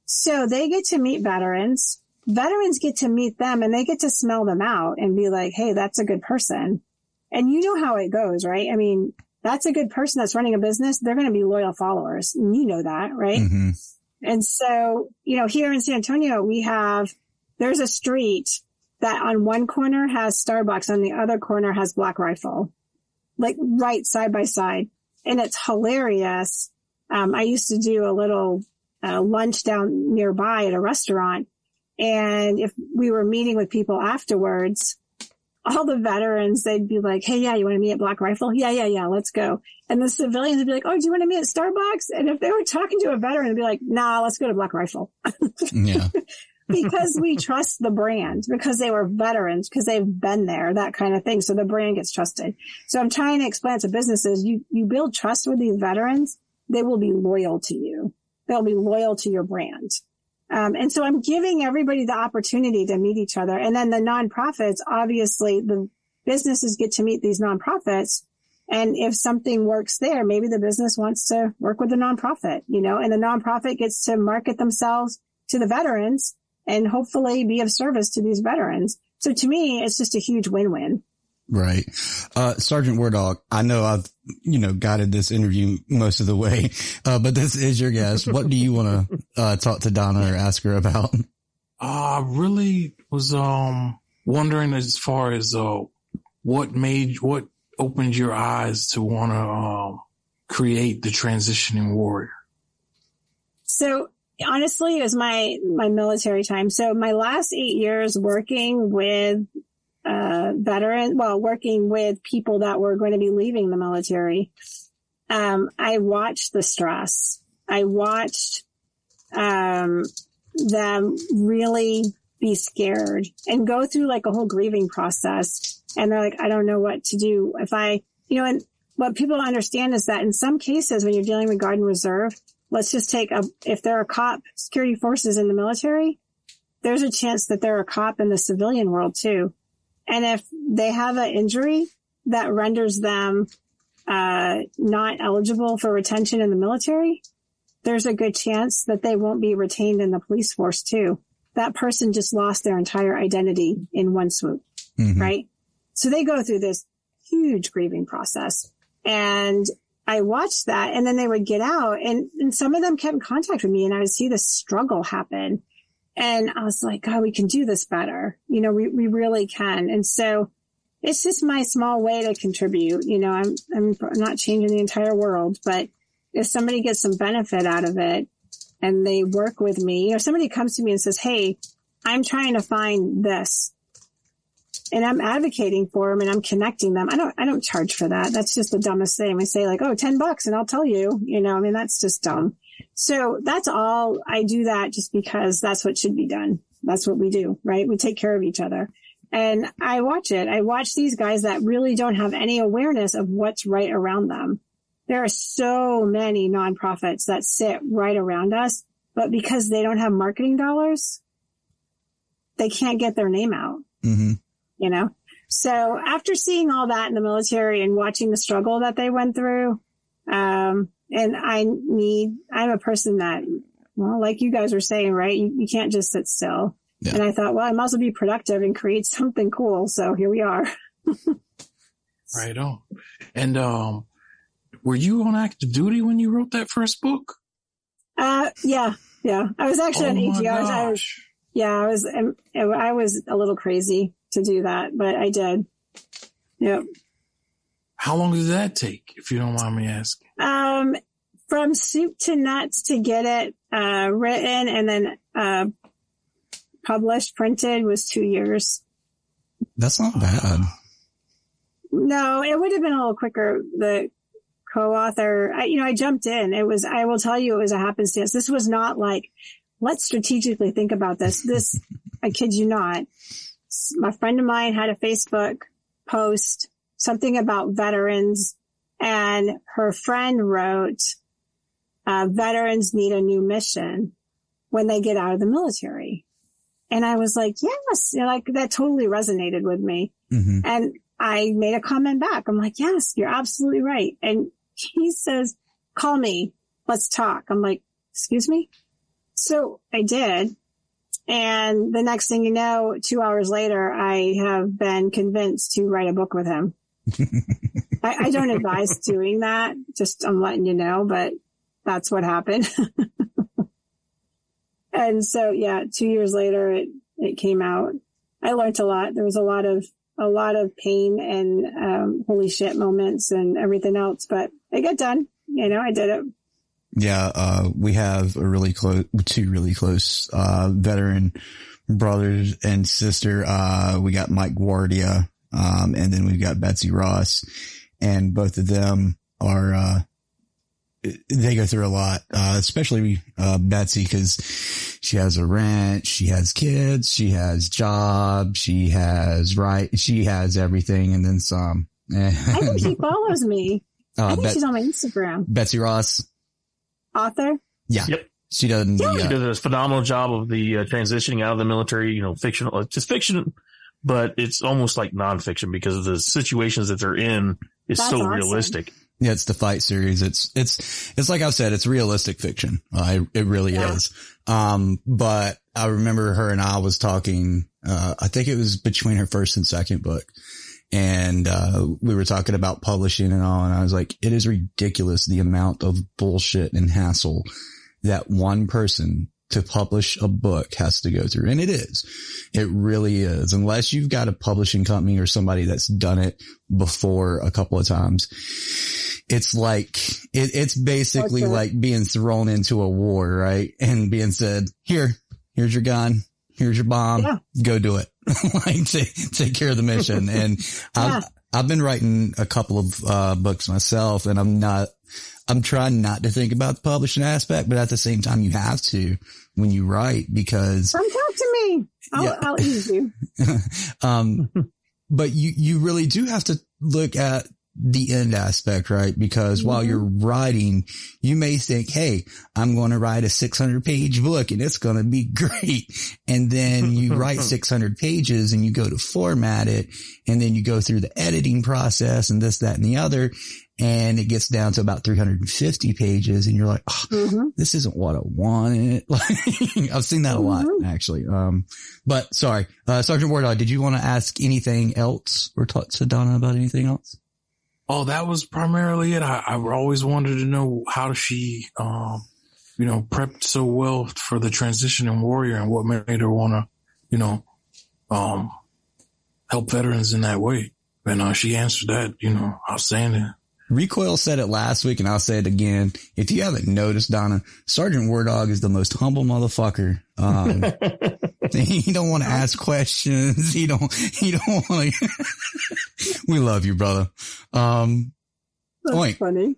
So they get to meet veterans. Veterans get to meet them and they get to smell them out and be like, Hey, that's a good person. And you know how it goes, right? I mean, that's a good person that's running a business. They're going to be loyal followers. And you know that, right? Mm-hmm. And so, you know, here in San Antonio, we have, there's a street that on one corner has Starbucks, on the other corner has Black Rifle, like right side by side. And it's hilarious. Um, I used to do a little uh, lunch down nearby at a restaurant. And if we were meeting with people afterwards, all the veterans, they'd be like, Hey, yeah, you want to meet at Black Rifle? Yeah, yeah, yeah, let's go. And the civilians would be like, Oh, do you want to meet at Starbucks? And if they were talking to a veteran, they'd be like, nah, let's go to Black Rifle. Yeah. [laughs] because we trust the brand because they were veterans, because they've been there, that kind of thing. So the brand gets trusted. So I'm trying to explain to businesses, you, you build trust with these veterans, they will be loyal to you. They'll be loyal to your brand. Um, and so I'm giving everybody the opportunity to meet each other. And then the nonprofits, obviously the businesses get to meet these nonprofits. And if something works there, maybe the business wants to work with the nonprofit, you know, and the nonprofit gets to market themselves to the veterans and hopefully be of service to these veterans. So to me, it's just a huge win-win. Right. Uh, Sergeant WarDawg, I know I've, you know, guided this interview most of the way, [laughs] uh, but this is your guest. What do you want to, uh, talk to Donna or ask her about? I really was, um, wondering as far as, uh, what made, what opened your eyes to want to, um, create the transitioning warrior? So honestly, it was my, my military time. So my last eight years working with, uh, veteran, well, working with people that were going to be leaving the military. Um, I watched the stress. I watched, um, them really be scared and go through like a whole grieving process. And they're like, I don't know what to do. If I, you know, and what people don't understand is that in some cases when you're dealing with guard and reserve, let's just take a, if there are cop security forces in the military, there's a chance that there are cop in the civilian world too. And if they have an injury that renders them, uh, not eligible for retention in the military, there's a good chance that they won't be retained in the police force too. That person just lost their entire identity in one swoop, Mhm. right? So they go through this huge grieving process and I watched that and then they would get out and, and some of them kept in contact with me and I would see this struggle happen. And I was like, God, we can do this better. You know, we, we really can. And so it's just my small way to contribute. You know, I'm, I'm not changing the entire world, but if somebody gets some benefit out of it and they work with me or somebody comes to me and says, Hey, I'm trying to find this and I'm advocating for them and I'm connecting them. I don't, I don't charge for that. That's just the dumbest thing. I say like, Oh, 10 bucks and I'll tell you, you know, I mean, that's just dumb. So that's all I do that just because that's what should be done. That's what we do, right? We take care of each other. And I watch it. I watch these guys that really don't have any awareness of what's right around them. There are so many nonprofits that sit right around us, but because they don't have marketing dollars, they can't get their name out, Mm-hmm. you know? So after seeing all that in the military and watching the struggle that they went through, um, and I need, I'm a person that, well, like you guys were saying, right? You, you can't just sit still. Yeah. And I thought, well, I might as well be productive and create [laughs] something cool. So here we are. [laughs] Right on. And, um, were you on active duty when you wrote that first book? Uh, yeah, yeah. I was actually oh on AGR. I was, I was, gosh. yeah, I was, um, I was a little crazy to do that, but I did. Yep. How long did that take, if you don't mind me asking? Um, from soup to nuts to get it, uh, written and then, uh, published, printed was two years. That's not bad. No, it would have been a little quicker. The co-author, I, you know, I jumped in. It was, I will tell you, it was a happenstance. This was not like, let's strategically think about this. This, [laughs] I kid you not. My friend of mine had a Facebook post, something about veterans and her friend wrote, uh, veterans need a new mission when they get out of the military. And I was like, yes, you know, like that totally resonated with me. hmm And I made a comment back. I'm like, yes, you're absolutely right. And he says, call me. Let's talk. I'm like, excuse me. So I did. And the next thing you know, two hours later, I have been convinced to write a book with him. [laughs] I, I don't advise doing that. Just I'm letting you know, but that's what happened. [laughs] and so yeah, two years later, it, it came out. I learned a lot. There was a lot of, a lot of pain and, um, holy shit moments and everything else, but it got done. You know, I did it. Yeah, uh, we have a really close, two really close, uh, veteran brothers and sister. Uh, we got Mike Guardia, um, and then we've got Betsy Ross and both of them are, uh, they go through a lot, uh, especially, uh, Betsy cause she has a rent, she has kids, she has job, she has right, she has everything and then some. [laughs] I think she follows me. I uh, think Bet- she's on my Instagram. Betsy Ross. Author. Yeah. Yep. She doesn't, She yeah. did a phenomenal job of the uh, transitioning out of the military, you know, fictional, it's just fiction, but it's almost like nonfiction because of the situations that they're in is That's so awesome. realistic. Yeah, it's the fight series. It's, it's, it's like I've said, it's realistic fiction. Uh, it, it really Yeah. is. Um, but I remember her and I was talking, uh, I think it was between her first and second book. And, uh, we were talking about publishing and all. And I was like, it is ridiculous the amount of bullshit and hassle that one person to publish a book has to go through. And it is. It really is. Unless you've got a publishing company or somebody that's done it before a couple of times. It's like, it, it's basically Okay. like being thrown into a war, right? And being said, here, here's your gun. Here's your bomb. Yeah. Go do it. [laughs] like take, take care of the mission. And Yeah. I've, been writing a couple of, uh, books myself and I'm not, I'm trying not to think about the publishing aspect, but at the same time, you have to when you write because, Come talk to me. I'll, Yeah. I'll ease you. [laughs] um, but you, you really do have to look at the end aspect, right? Because while Mhm. you're writing, you may think, Hey, I'm going to write a 600 page book and it's going to be [laughs] great. And then you write [laughs] 600 pages and you go to format it and then you go through the editing process and this, that, and the other. And it gets down to about 350 pages and you're like, oh, hmm this isn't what I wanted. [laughs] Like, I've seen that a lot Mhm. actually. Um, but sorry, uh, Sergeant WarDawg, did you want to ask anything else or talk to Donna about anything else? Oh, that was primarily it. I, I always wanted to know how she, um, you know, prepped so well for the transition in warrior and what made her want to, you know, um, help veterans in that way. And uh, she answered that, you know, outstanding. Recoil said it last week and I'll say it again. If you haven't noticed, Donna, Sergeant WarDawg is the most humble motherfucker. Um, [laughs] [laughs] he don't want to ask questions. He don't, he don't [laughs] want to, [laughs] we love you, brother. Um, That's Point. funny.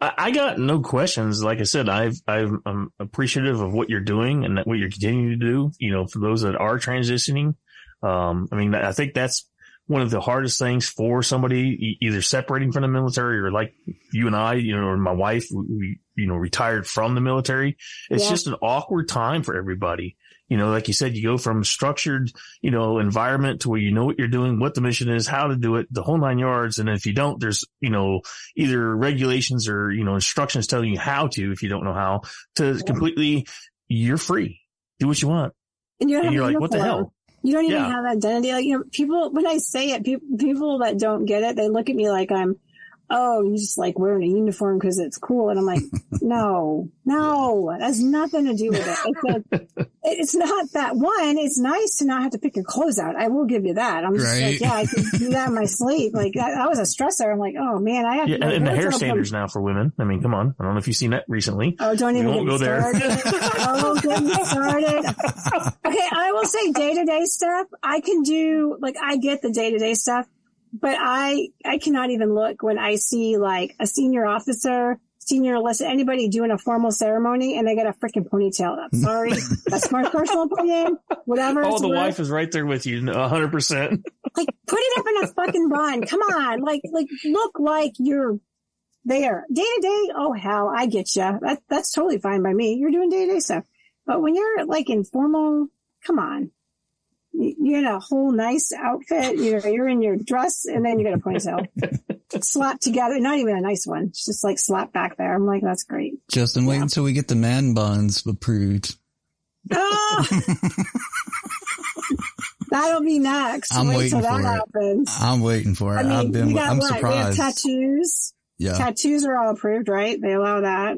I, I got no questions. Like I said, I've, I've, I'm appreciative of what you're doing and what you're continuing to do. You know, for those that are transitioning, um, I mean, I think that's one of the hardest things for somebody e- either separating from the military or like you and I, you know, or my wife, we, we you know, retired from the military. It's Yeah. just an awkward time for everybody. You know, like you said, you go from structured, you know, environment to where you know what you're doing, what the mission is, how to do it, the whole nine yards. And if you don't, there's, you know, either regulations or, you know, instructions telling you how to, if you don't know how to completely, you're free. Do what you want. And you don't And you're like, what the hell? You don't even Yeah. have identity. Like, you know, people, when I say it, people, people that don't get it, they look at me like I'm, oh, you just like wearing a uniform because it's cool. And I'm like, [laughs] no, no, that has nothing to do with it. It's, [laughs] it's not that one. It's nice to not have to pick your clothes out. I will give you that. I'm just Right. like, yeah, I can [laughs] do that in my sleep. Like that, that was a stressor. I'm like, oh man, I have Yeah. my And, the hair standards now for women. I mean, come on. I don't know if you've seen that recently. Oh, don't even go there. started. oh, get me started. Okay, I will say day to day stuff. I can do like I get the day to day stuff, but I I cannot even look when I see like a senior officer, senior enlisted, anybody doing a formal ceremony and they got a freaking ponytail. I'm [laughs] sorry, that's my personal opinion. Whatever. Oh, it's the worth. wife is right there with you, a hundred percent. like put it up in a fucking bun. Come on, like like look like you're there day to day. Oh hell, I get you. That that's totally fine by me. You're doing day to day stuff, but when you're like in formal come on. You- You're in a whole nice outfit. You know, you're in your dress and then you got a ponytail [laughs] slapped together. Not even a nice one. It's just like slapped back there. I'm like, that's great. Justin, wait until we get the man buns approved. Ah! [laughs] That'll be next. I'm Wait waiting till that for it. happens. I'm waiting for it. I mean, I've been, we got I'm what? We have surprised. tattoos. Yeah. Tattoos are all approved, right? They allow that.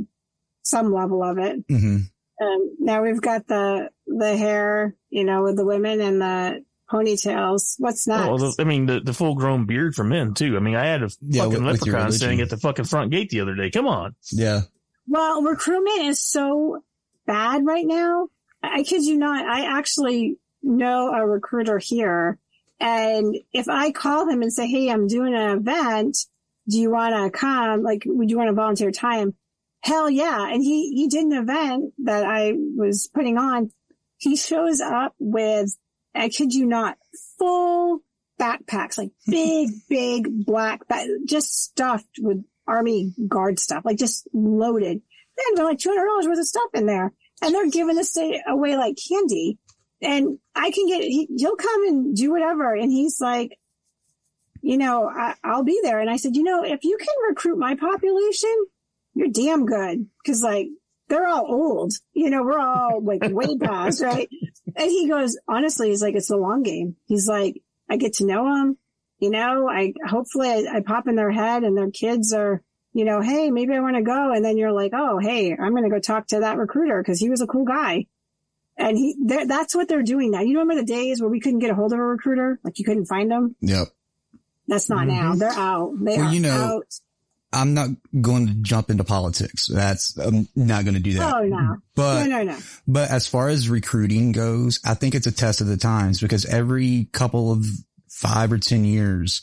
Some level of it. hmm Um, now we've got the, the hair, you know, with the women and the ponytails. What's next? Well, the, I mean, the, the full grown beard for men too. I mean, I had a Yeah, fucking with- with leprechaun religion. standing at the fucking front gate the other day. Come on. Yeah. Well, recruitment is so bad right now. I I kid you not. I actually know a recruiter here. And if I call him and say, Hey, I'm doing an event. Do you want to come? Like, would you want to volunteer time? Hell yeah. And he, he did an event that I was putting on. He shows up with, I kid you not, full backpacks, like big, [laughs] big black, ba- just stuffed with army guard stuff, like just loaded. Then they're like $200 worth of stuff in there and they're giving this away like candy. And I can get, he, he'll come and do whatever. And he's like, you know, I, I'll be there. And I said, you know, if you can recruit my population, you're damn good. Cause like they're all old, you know, we're all like way [laughs] past, right? And he goes, honestly, he's like, it's a long game. He's like, I get to know them, you know, I hopefully I, I pop in their head and their kids are, you know, hey, maybe I want to go. And then you're like, oh, hey, I'm going to go talk to that recruiter because he was a cool guy. And he, that's what they're doing now. You remember the days where we couldn't get a hold of a recruiter? Like you couldn't find them? Yep. That's not now. They're out. They Mm-hmm. Well, are you know, out. I'm not going to jump into politics. That's, I'm not going to do that. Oh, no. But, no, no, no. but as far as recruiting goes, I think it's a test of the times because every couple of five or 10 years,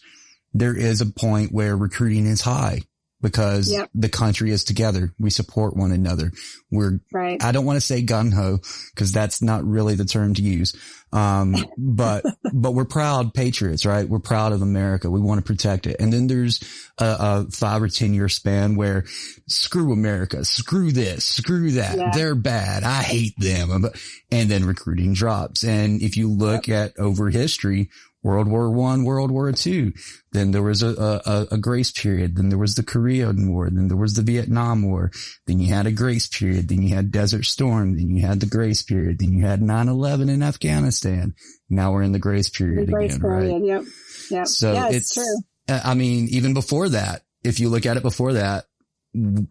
there is a point where recruiting is high because Yep. the country is together. We support one another. We're Right. I don't want to say gun ho because that's not really the term to use. Um, [laughs] but, but we're proud patriots, right? We're proud of America. We want to protect it. And then there's a, a five or 10 year span where screw America, screw this, screw that. Yeah. They're bad. I hate them. And then recruiting drops. And if you look at over history, World War One, World War Two. Then there was a, a, a grace period. Then there was the Korean War. Then there was the Vietnam War. Then you had a grace period. Then you had Desert Storm. Then you had the grace period. Then you had 9-11 in Afghanistan. Now we're in the grace period The grace again, right? period. Yep. Yep. So yeah, it's, it's true. uh, I mean, even before that, if you look at it before that,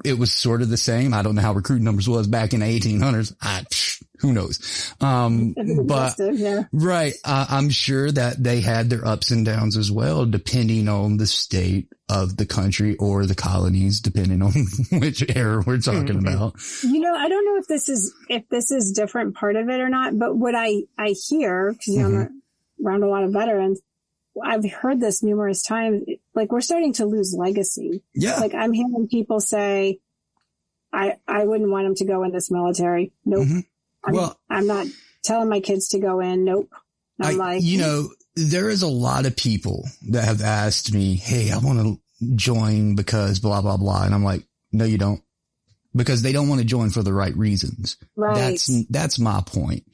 it was sort of the same. I don't know how recruiting numbers was back in the 1800s. I, who knows? Um, [laughs] but yeah. Right. Uh, I'm sure that they had their ups and downs as well, depending on the state of the country or the colonies, depending on [laughs] which era we're talking about. You know, I don't know if this is if this is different part of it or not, but what I I hear because you know I'm around a lot of veterans, I've heard this numerous times. Like we're starting to lose legacy. Yeah. Like I'm hearing people say, "I I wouldn't want them to go in this military." Nope. Mhm. I'm, Well- I'm not telling my kids to go in. Nope. I'm I, like, you know, there is a lot of people that have asked me, Hey, I want to join because blah, blah, blah. And I'm like, no, you don't because they don't want to join for the right reasons. right? That's, that's my point.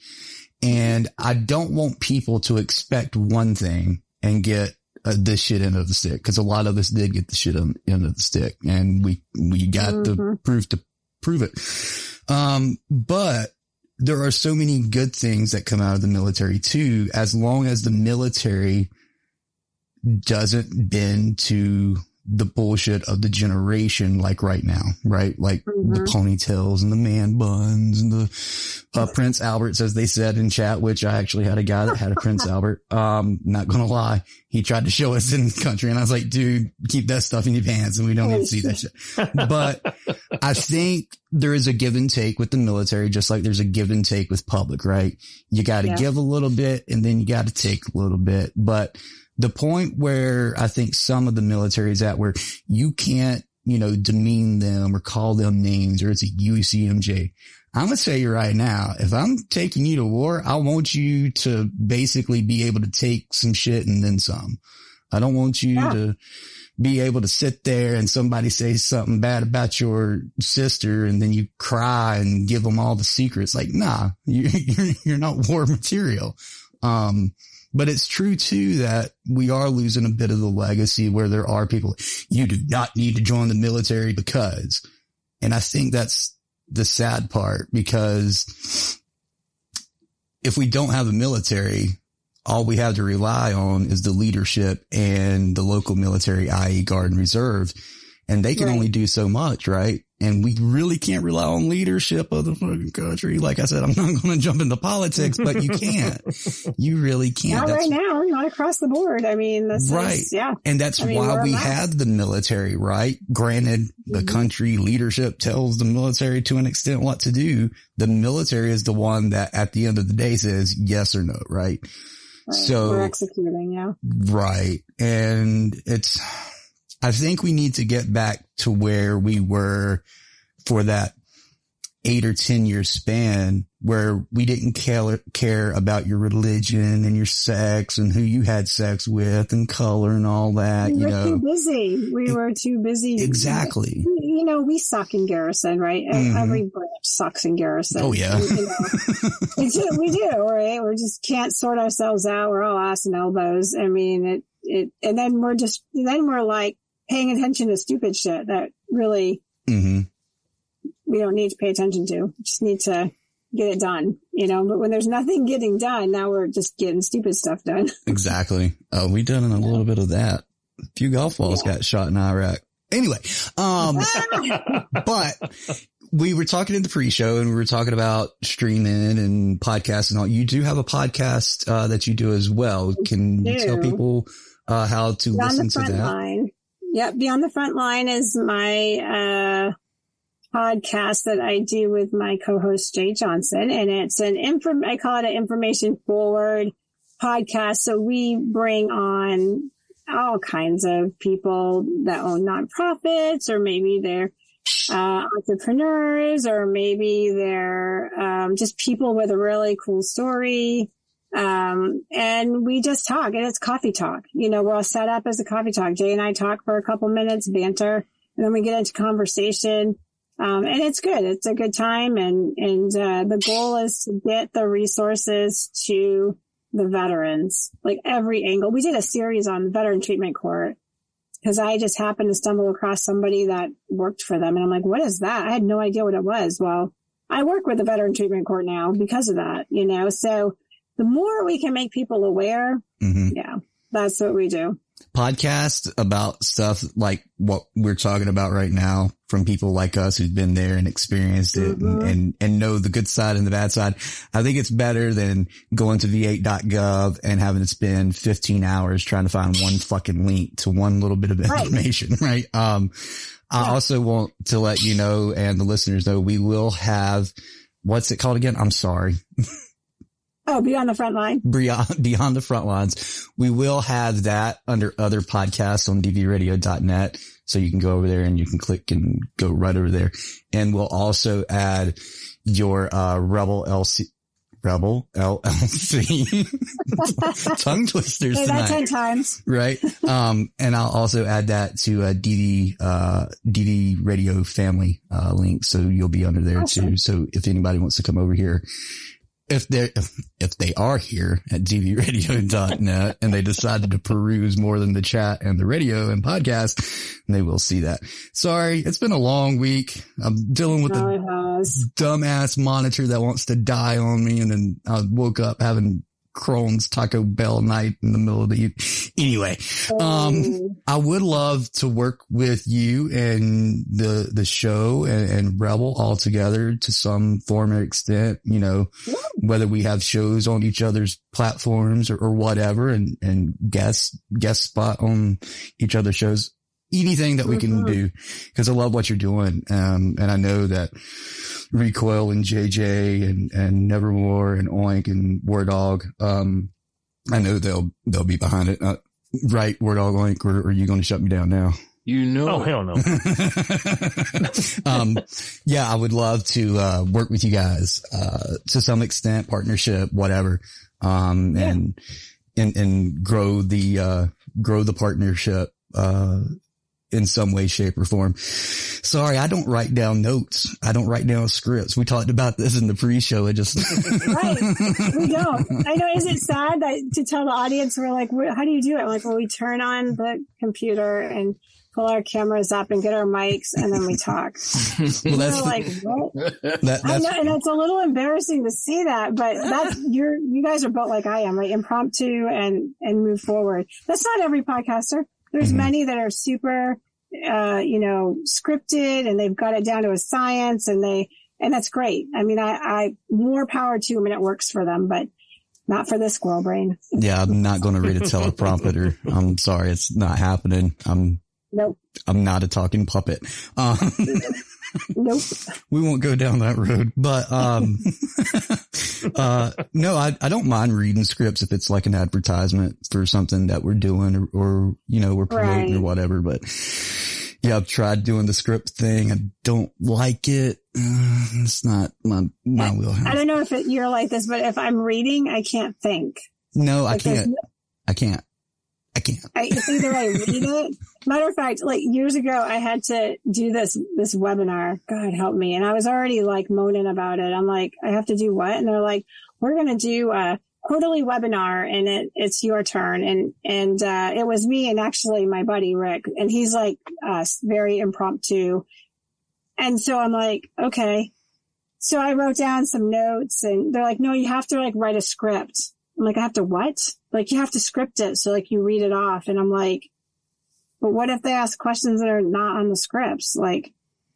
And I don't want people to expect one thing and get uh, this shit end of the stick. Cause a lot of us did get the shit on end of the stick and we, we got the Mhm. proof to prove it. Um, but there are so many good things that come out of the military too, as long as the military doesn't bend to the bullshit of the generation like right now, right? Like the Mhm. ponytails and the man buns and the uh, Prince Alberts, as they said in chat, which I actually had a guy that had a Prince [laughs] Albert. Um, not gonna lie. He tried to show us in the country and I was like, dude, keep that stuff in your pants and we don't need to see that shit. But [laughs] I think there is a give and take with the military, just like there's a give and take with public, right? You got to Yeah. give a little bit and then you got to take a little bit. But the point where I think some of the military is at where you can't, you know, demean them or call them names or it's a UCMJ. I'm going to tell you right now, if I'm taking you to war, I want you to basically be able to take some shit and then some. I don't want you Yeah. to be able to sit there and somebody say something bad about your sister and then you cry and give them all the secrets. Like, nah, [laughs] you, you're, you're not war material. Um, but it's true too that we are losing a bit of the legacy where there are people, you do not need to join the military because, and I think that's the sad part because if we don't have a military, all we have to rely on is the leadership and the local military, i.e. Guard and Reserve. And they can Right. only do so much, right? And we really can't rely on leadership of the fucking country. Like I said, I'm not [laughs] going to jump into politics, but you can't. You really can't. Not That's- right now, not across the board. I mean, this Right. is, yeah. And that's I mean, why we have the military, right? Granted, the Mhm. country leadership tells the military to an extent what to do. The military is the one that at the end of the day says yes or no, right? Right. So- we're executing, yeah. Right. And it's, I think we need to get back to where we were for that eight or 10 year span where we didn't care, care about your religion and your sex and who you had sex with and color and all that, we you were know. too busy. We were too busy. Exactly. You know, we suck in Garrison, right? Mhm. Every branch sucks in Garrison. Oh, yeah. You know, we, do, we do, right? We just can't sort ourselves out. We're all ass and elbows. I mean, it, it, and then we're just, then we're like paying attention to stupid shit that really hmm we don't need to pay attention to. We just need to get it done, you know, but when there's nothing getting done, now we're just getting stupid stuff done. [laughs] Exactly. Oh, we done a little bit of that. A few golf balls got shot in Iraq. Anyway, um, [laughs] but we were talking in the pre-show and we were talking about streaming and podcasts and all. You do have a podcast uh, that you do as well. Can you tell people uh, how to listen to that? line. Yep. Beyond the front line is my, uh, podcast that I do with my co-host Jay Johnson. And it's an inform, I call it an information forward podcast. So we bring on all kinds of people that own nonprofits or maybe they're uh, entrepreneurs or maybe they're um, just people with a really cool story. Um, and we just talk and it's coffee talk. You know, we're all set up as a coffee talk. Jay and I talk for a couple minutes, banter, and then we get into conversation. Um, and it's good. It's a good time. And, and, uh, the goal is to get the resources to the veterans, like every angle. We did a series on veteran treatment court because I just happened to stumble across somebody that worked for them. And I'm like, what is that? I had no idea what it was. Well, I work with the veteran treatment court now because of that, you know, so the more we can make people aware, hmm yeah, that's what we do. Podcast about stuff like what we're talking about right now from people like us who've been there and experienced it and, Mhm. and, and know the good side and the bad side. I think it's better than going to va.gov and having to spend 15 hours trying to find one fucking link to one little bit of Right. information, [laughs] right? Um, I Yeah. also want to let you know and the listeners know we will have, what's it called again? I'm sorry. [laughs] Oh, be on the front line. Beyond, beyond the front lines. We will have that under other podcasts on dvradio.net. So you can go over there and you can click and go right over there. And we'll also add your, uh, Rebel LC, Rebel LLC [laughs] tongue twisters Say that tonight 10 times. right? Um, and I'll also add that to a DD, uh, DV radio family, uh, link. So you'll be under there Awesome. too. So if anybody wants to come over here, if they're, if, if they are here at dvradio.net and they decided to peruse more than the chat and the radio and podcast, they will see that. Sorry. It's been a long week. I'm dealing with Oh, the dumbass monitor that wants to die on me. And then I woke up having Crohn's Taco Bell night in the middle of the evening. Anyway, Um, Oh, I would love to work with you and the, the show and, and Rebel all together to some form or extent, you know, whether we have shows on each other's platforms or, or whatever and, and guest, guest spot on each other's shows. Anything that we can Mhm. do because I love what you're doing. Um, and I know that Recoil and JJ and, and Nevermore and Oink and WarDawg, um, I know they'll, they'll be behind it. Uh, right, WarDawg Oink, or, or are you going to shut me down now? You know, Oh, hell no. [laughs] um, yeah, I would love to, uh, work with you guys, uh, to some extent, partnership, whatever. Um, and, and, and grow the, uh, grow the partnership, uh, in some way, shape or form. Sorry, I don't write down notes. I don't write down scripts. We talked about this in the pre-show. It just, [laughs] right. We don't. I know. Is it sad that to tell the audience we're like, how do you do it? Like, well, we turn on the computer and pull our cameras up and get our mics and then we talk. [laughs] well, that's like, what? [laughs] that, I know, and it's a little embarrassing to see that, but that's [gasps] you're you guys are built like I am, right? Impromptu and and move forward. That's not every podcaster. There's Mhm. many that are super, uh, you know, scripted and they've got it down to a science, and they and that's great. I mean, I, I more power to them, and it works for them, but not for this squirrel brain. yeah, I'm not going to read a [laughs] teleprompter. I'm sorry. It's not happening. I'm, Nope, I'm not a talking puppet. Um, [laughs] nope. [laughs] we won't go down that road, but, um, [laughs] uh, no, I, I don't mind reading scripts if it's like an advertisement for something that we're doing or, or you know, we're promoting or whatever, but yeah, I've tried doing the script thing. I don't like it. Uh, it's not my, my wheelhouse. I don't know if it, you're like this, but if I'm reading, I can't think. No, I Like, there's can't. I can't. I can't. I, it's either I read it. Matter of fact, like years ago, I had to do this, this webinar. God help me. And I was already like moaning about it. I'm like, I have to do what? And they're like, we're going to do a quarterly webinar and it, it's your turn. And, and, uh, it was me and actually my buddy Rick and he's like, uh, very impromptu. And so I'm like, okay. So I wrote down some notes and they're like, no, you have to like write a script. I'm like, I have to what? Like you have to script it. So like you read it off and I'm like, but what if they ask questions that are not on the scripts? Like,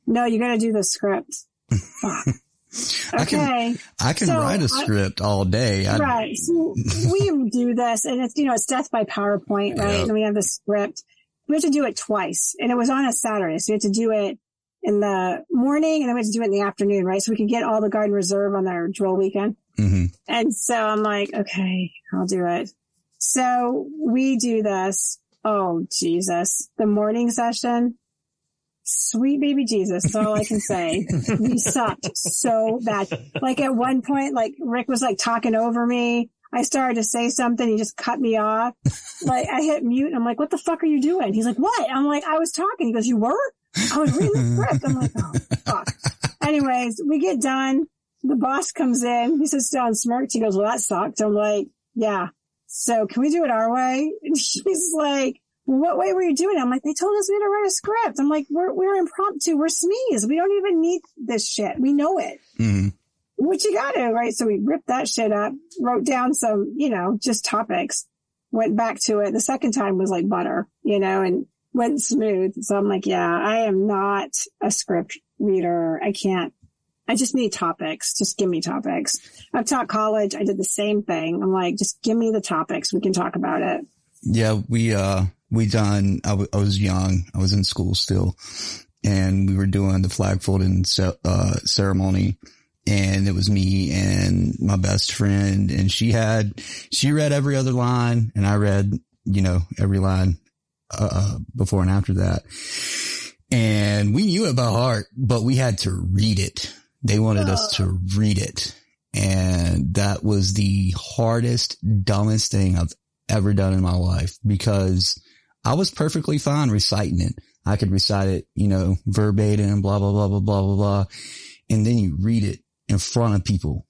no, you got to do the script. Fuck. [laughs] I can- Okay. I can So, write a script all day. I, right. So we [laughs] do this and it's, you know, it's death by PowerPoint, right? Yeah. And we have the script. We have to do it twice and it was on a Saturday. So we had to do it in the morning and then we had to do it in the afternoon, right? So we could get all the Guard and Reserve on their drill weekend. Hmm And so I'm like, okay, I'll do it. So we do this. Oh, Jesus. The morning session. Sweet baby Jesus. That's all I can say. [laughs] we sucked so bad. Like at one point, like Rick was like talking over me. I started to say something. He just cut me off. Like I hit mute. And I'm like, what the fuck are you doing? He's like, what? I'm like, I was talking. He goes, you were? I was reading the script. I'm like, oh, fuck. [laughs] Anyways, we get done. The boss comes in. He sits down and smirks. He goes, well, that sucked. I'm like, yeah. So can we do it our way? [laughs] And she's like, what way were you doing? it?" I'm like, they told us we had to write a script. I'm like, we're, we're impromptu. We're SMEs. We don't even need this shit. We know it. hmm What you gotta, right? So we ripped that shit up, wrote down some, you know, just topics, went back to it. The second time was like butter, you know, and went smooth. So I'm like, yeah, I am not a script reader. I can't, I just need topics. Just give me topics. I've taught college. I did the same thing. I'm like, just give me the topics. We can talk about it. Yeah, we, uh, we done, I, w- I was young. I was in school still and we were doing the flag folding, ce- uh, ceremony and it was me and my best friend and she had, she read every other line and I read, you know, every line, uh, before and after that. And we knew it by heart, but we had to read it. They wanted us to read it. And that was the hardest, dumbest thing I've ever done in my life because I was perfectly fine reciting it. I could recite it, you know, verbatim, blah, blah, blah, blah, blah, blah, blah. And then you read it in front of people.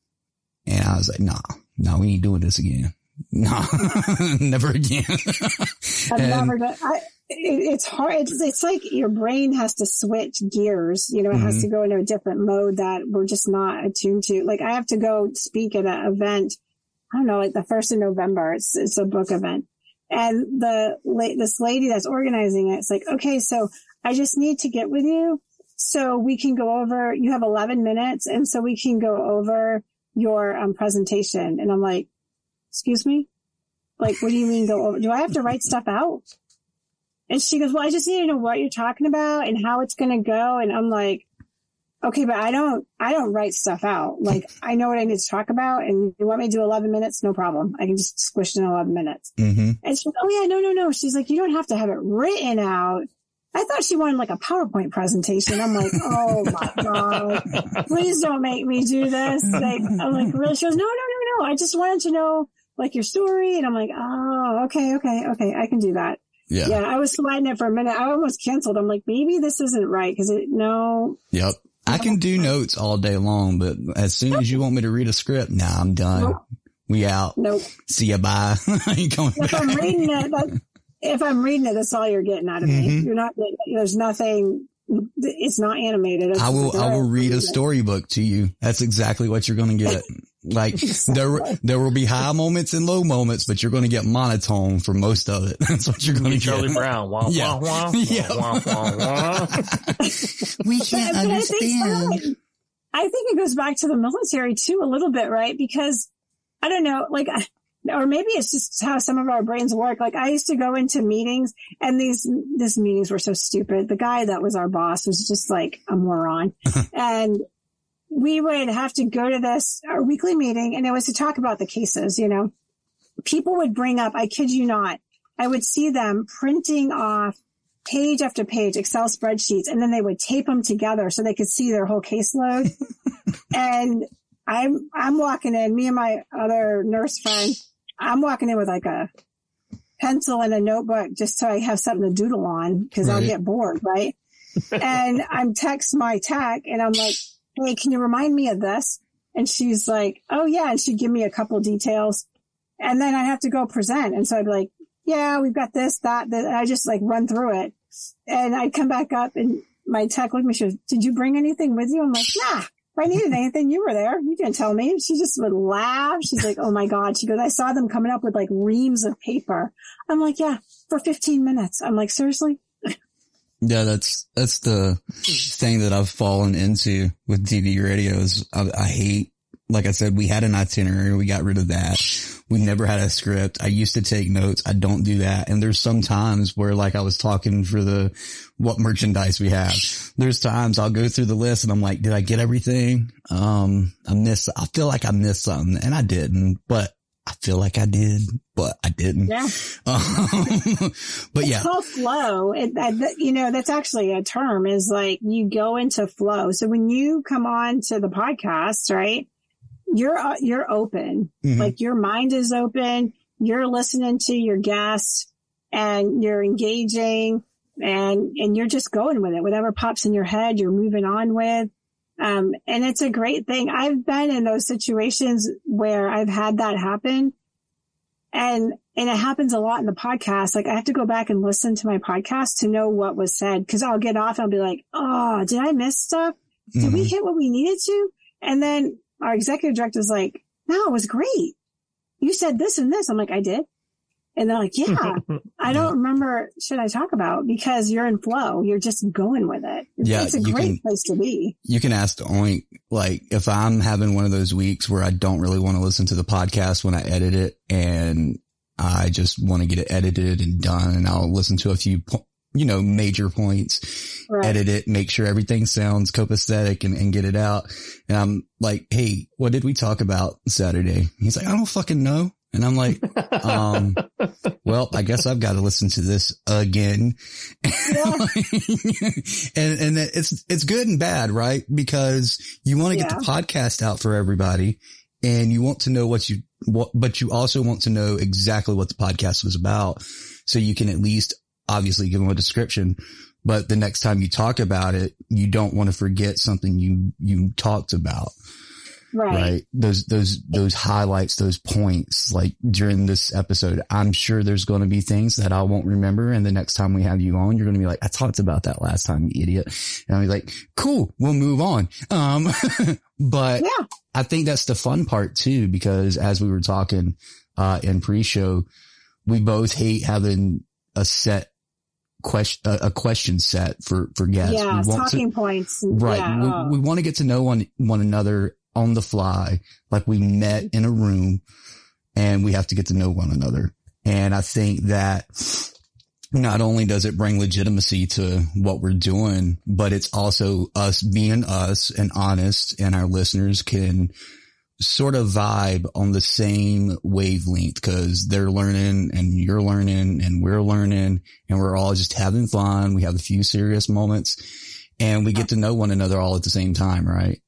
And I was like, nah, nah, we ain't doing this again. [laughs] Nah, [laughs] never again. I've [laughs] And- never done. I, it's hard. It's, it's like your brain has to switch gears. You know, it has Mhm. to go into a different mode that we're just not attuned to. Like I have to go speak at an event. I don't know, like the first of November. It's it's a book event, and the this lady that's organizing it, it's like, okay, so I just need to get with you so we can go over. You have 11 minutes, and so we can go over your um, presentation. And I'm like, excuse me. Like, what do you mean go over? Do I have to write stuff out? And she goes, well, I just need to know what you're talking about and how it's going to go. And I'm like, okay, but I don't, I don't write stuff out. Like, I know what I need to talk about and you want me to do 11 minutes? No problem. I can just squish it in 11 minutes. hmm And she's like, oh yeah, no, no, no. She's like, you don't have to have it written out. I thought she wanted like a PowerPoint presentation. I'm like, oh my God, please don't make me do this. Like, I'm like, really? She goes, no, no, no, no. I just wanted to know like your story. And I'm like, oh, okay, okay, okay. I can do that. Yeah. Yeah, I was sliding it for a minute. I almost canceled. I'm like, maybe this isn't right because it no. Yep. I can do [laughs] notes all day long, but as soon as you want me to read a script, nah, I'm done. Nope. We out. Nope. See ya. Bye. [laughs] I ain't coming If. I'm reading it, that, if I'm reading it, that's all you're getting out of me. Mhm. You're not. There's nothing. It's not animated. It's I will, I will read a storybook to you. That's exactly what you're going to get. [laughs] Like there, there will be high moments and low moments, but you're going to get monotone for most of it. [laughs] That's what you're going to get. Charlie. Brown. Wah, Yeah. [laughs] wah, wah, Yeah. wah, wah, wah. [laughs] We can't but I think understand. so. I think it goes back to the military too, a little bit, right? Because I don't know, like, I- or maybe it's just how some of our brains work. Like I used to go into meetings and these, these meetings were so stupid. The guy that was our boss was just like a moron. and we would have to go to this, our weekly meeting and it was to talk about the cases, you know, people would bring up, I kid you not, I would see them printing off page after page Excel spreadsheets and then they would tape them together so they could see their whole caseload. [laughs] and I'm, I'm walking in, me and my other nurse friend, I'm walking in with like a pencil and a notebook just so I have something to doodle on because I'll get bored, right? [laughs] and I'm text my tech and I'm like, Hey, can you remind me of this? And she's like, Oh yeah. And she'd give me a couple details and then I'd have to go present. And so I'd be like, yeah, we've got this, that, that. And I just like run through it. And I'd come back up and my tech looked at me, she goes, did you bring anything with you? I'm like, nah, if I needed anything, you were there. You didn't tell me. She just would laugh. She's like, oh my God. She goes, I saw them coming up with like reams of paper. I'm like, yeah, for 15 minutes. I'm like, seriously? Yeah, that's, that's the thing that I've fallen into with DV radios. I, I hate, like I said, we had an itinerary. We got rid of that. We never had a script. I used to take notes. I don't do that. And there's some times where like I was talking for the, what merchandise we have. There's times I'll go through the list and I'm like, did I get everything? Um, I missed, I feel like I missed something and I didn't, but I feel like I did, but I didn't. Yeah. [laughs] Um, but yeah. It's called flow. It, that, you know, that's actually a term is like you go into flow. So when you come on to the podcast, right, you're, uh, you're open. Mhm. Like your mind is open. You're listening to your guests and you're engaging and, and you're just going with it. Whatever pops in your head, you're moving on with. Um, and it's a great thing. I've been in those situations where I've had that happen and, and it happens a lot in the podcast. Like I have to go back and listen to my podcast to know what was said. Cause I'll get off and I'll be like, Oh, did I miss stuff? Did we Mhm. hit what we needed to? And then our executive director's like, no, it was great. You said this and this. I'm like, I did. And they're like, yeah, [laughs] I don't remember should I talk about because you're in flow. You're just going with it. It's, Yeah, it's a great can- place to be. you can ask Oink, like, if I'm having one of those weeks where I don't really want to listen to the podcast when I edit it and I just want to get it edited and done and I'll listen to a few, po- you know, major points, Right. edit it, make sure everything sounds copacetic and, and get it out. And I'm like, Hey, what did we talk about Saturday? He's like, I don't fucking know. And I'm like, um, [laughs] well, I guess I've got to listen to this again. [laughs] and, and it's, it's good and bad, right? Because you want to get Yeah. the podcast out for everybody and you want to know what you, what, but you also want to know exactly what the podcast was about. So you can at least obviously give them a description. But the next time you talk about it, you don't want to forget something you, you talked about Right. right? Those, those, those highlights, those points, like during this episode, I'm sure there's going to be things that I won't remember. And the next time we have you on, you're going to be like, I talked about that last time, you idiot. And I'll be like, cool, we'll move on. Um, [laughs] but Yeah. I think that's the fun part too, because as we were talking, uh, in pre-show, we both hate having a set question, a, a question set for, for guests. yeah. we want to, Talking points. Right. Yeah, we, oh. we want to get to know one, one another on the fly, like we met mm-hmm. in a room and we have to get to know one another. And I think that not only does it bring legitimacy to what we're doing, but it's also us being us and honest and our listeners can sort of vibe on the same wavelength because they're learning and you're learning and we're learning and we're all just having fun. We have a few serious moments and we get to know one another all at the same time, right?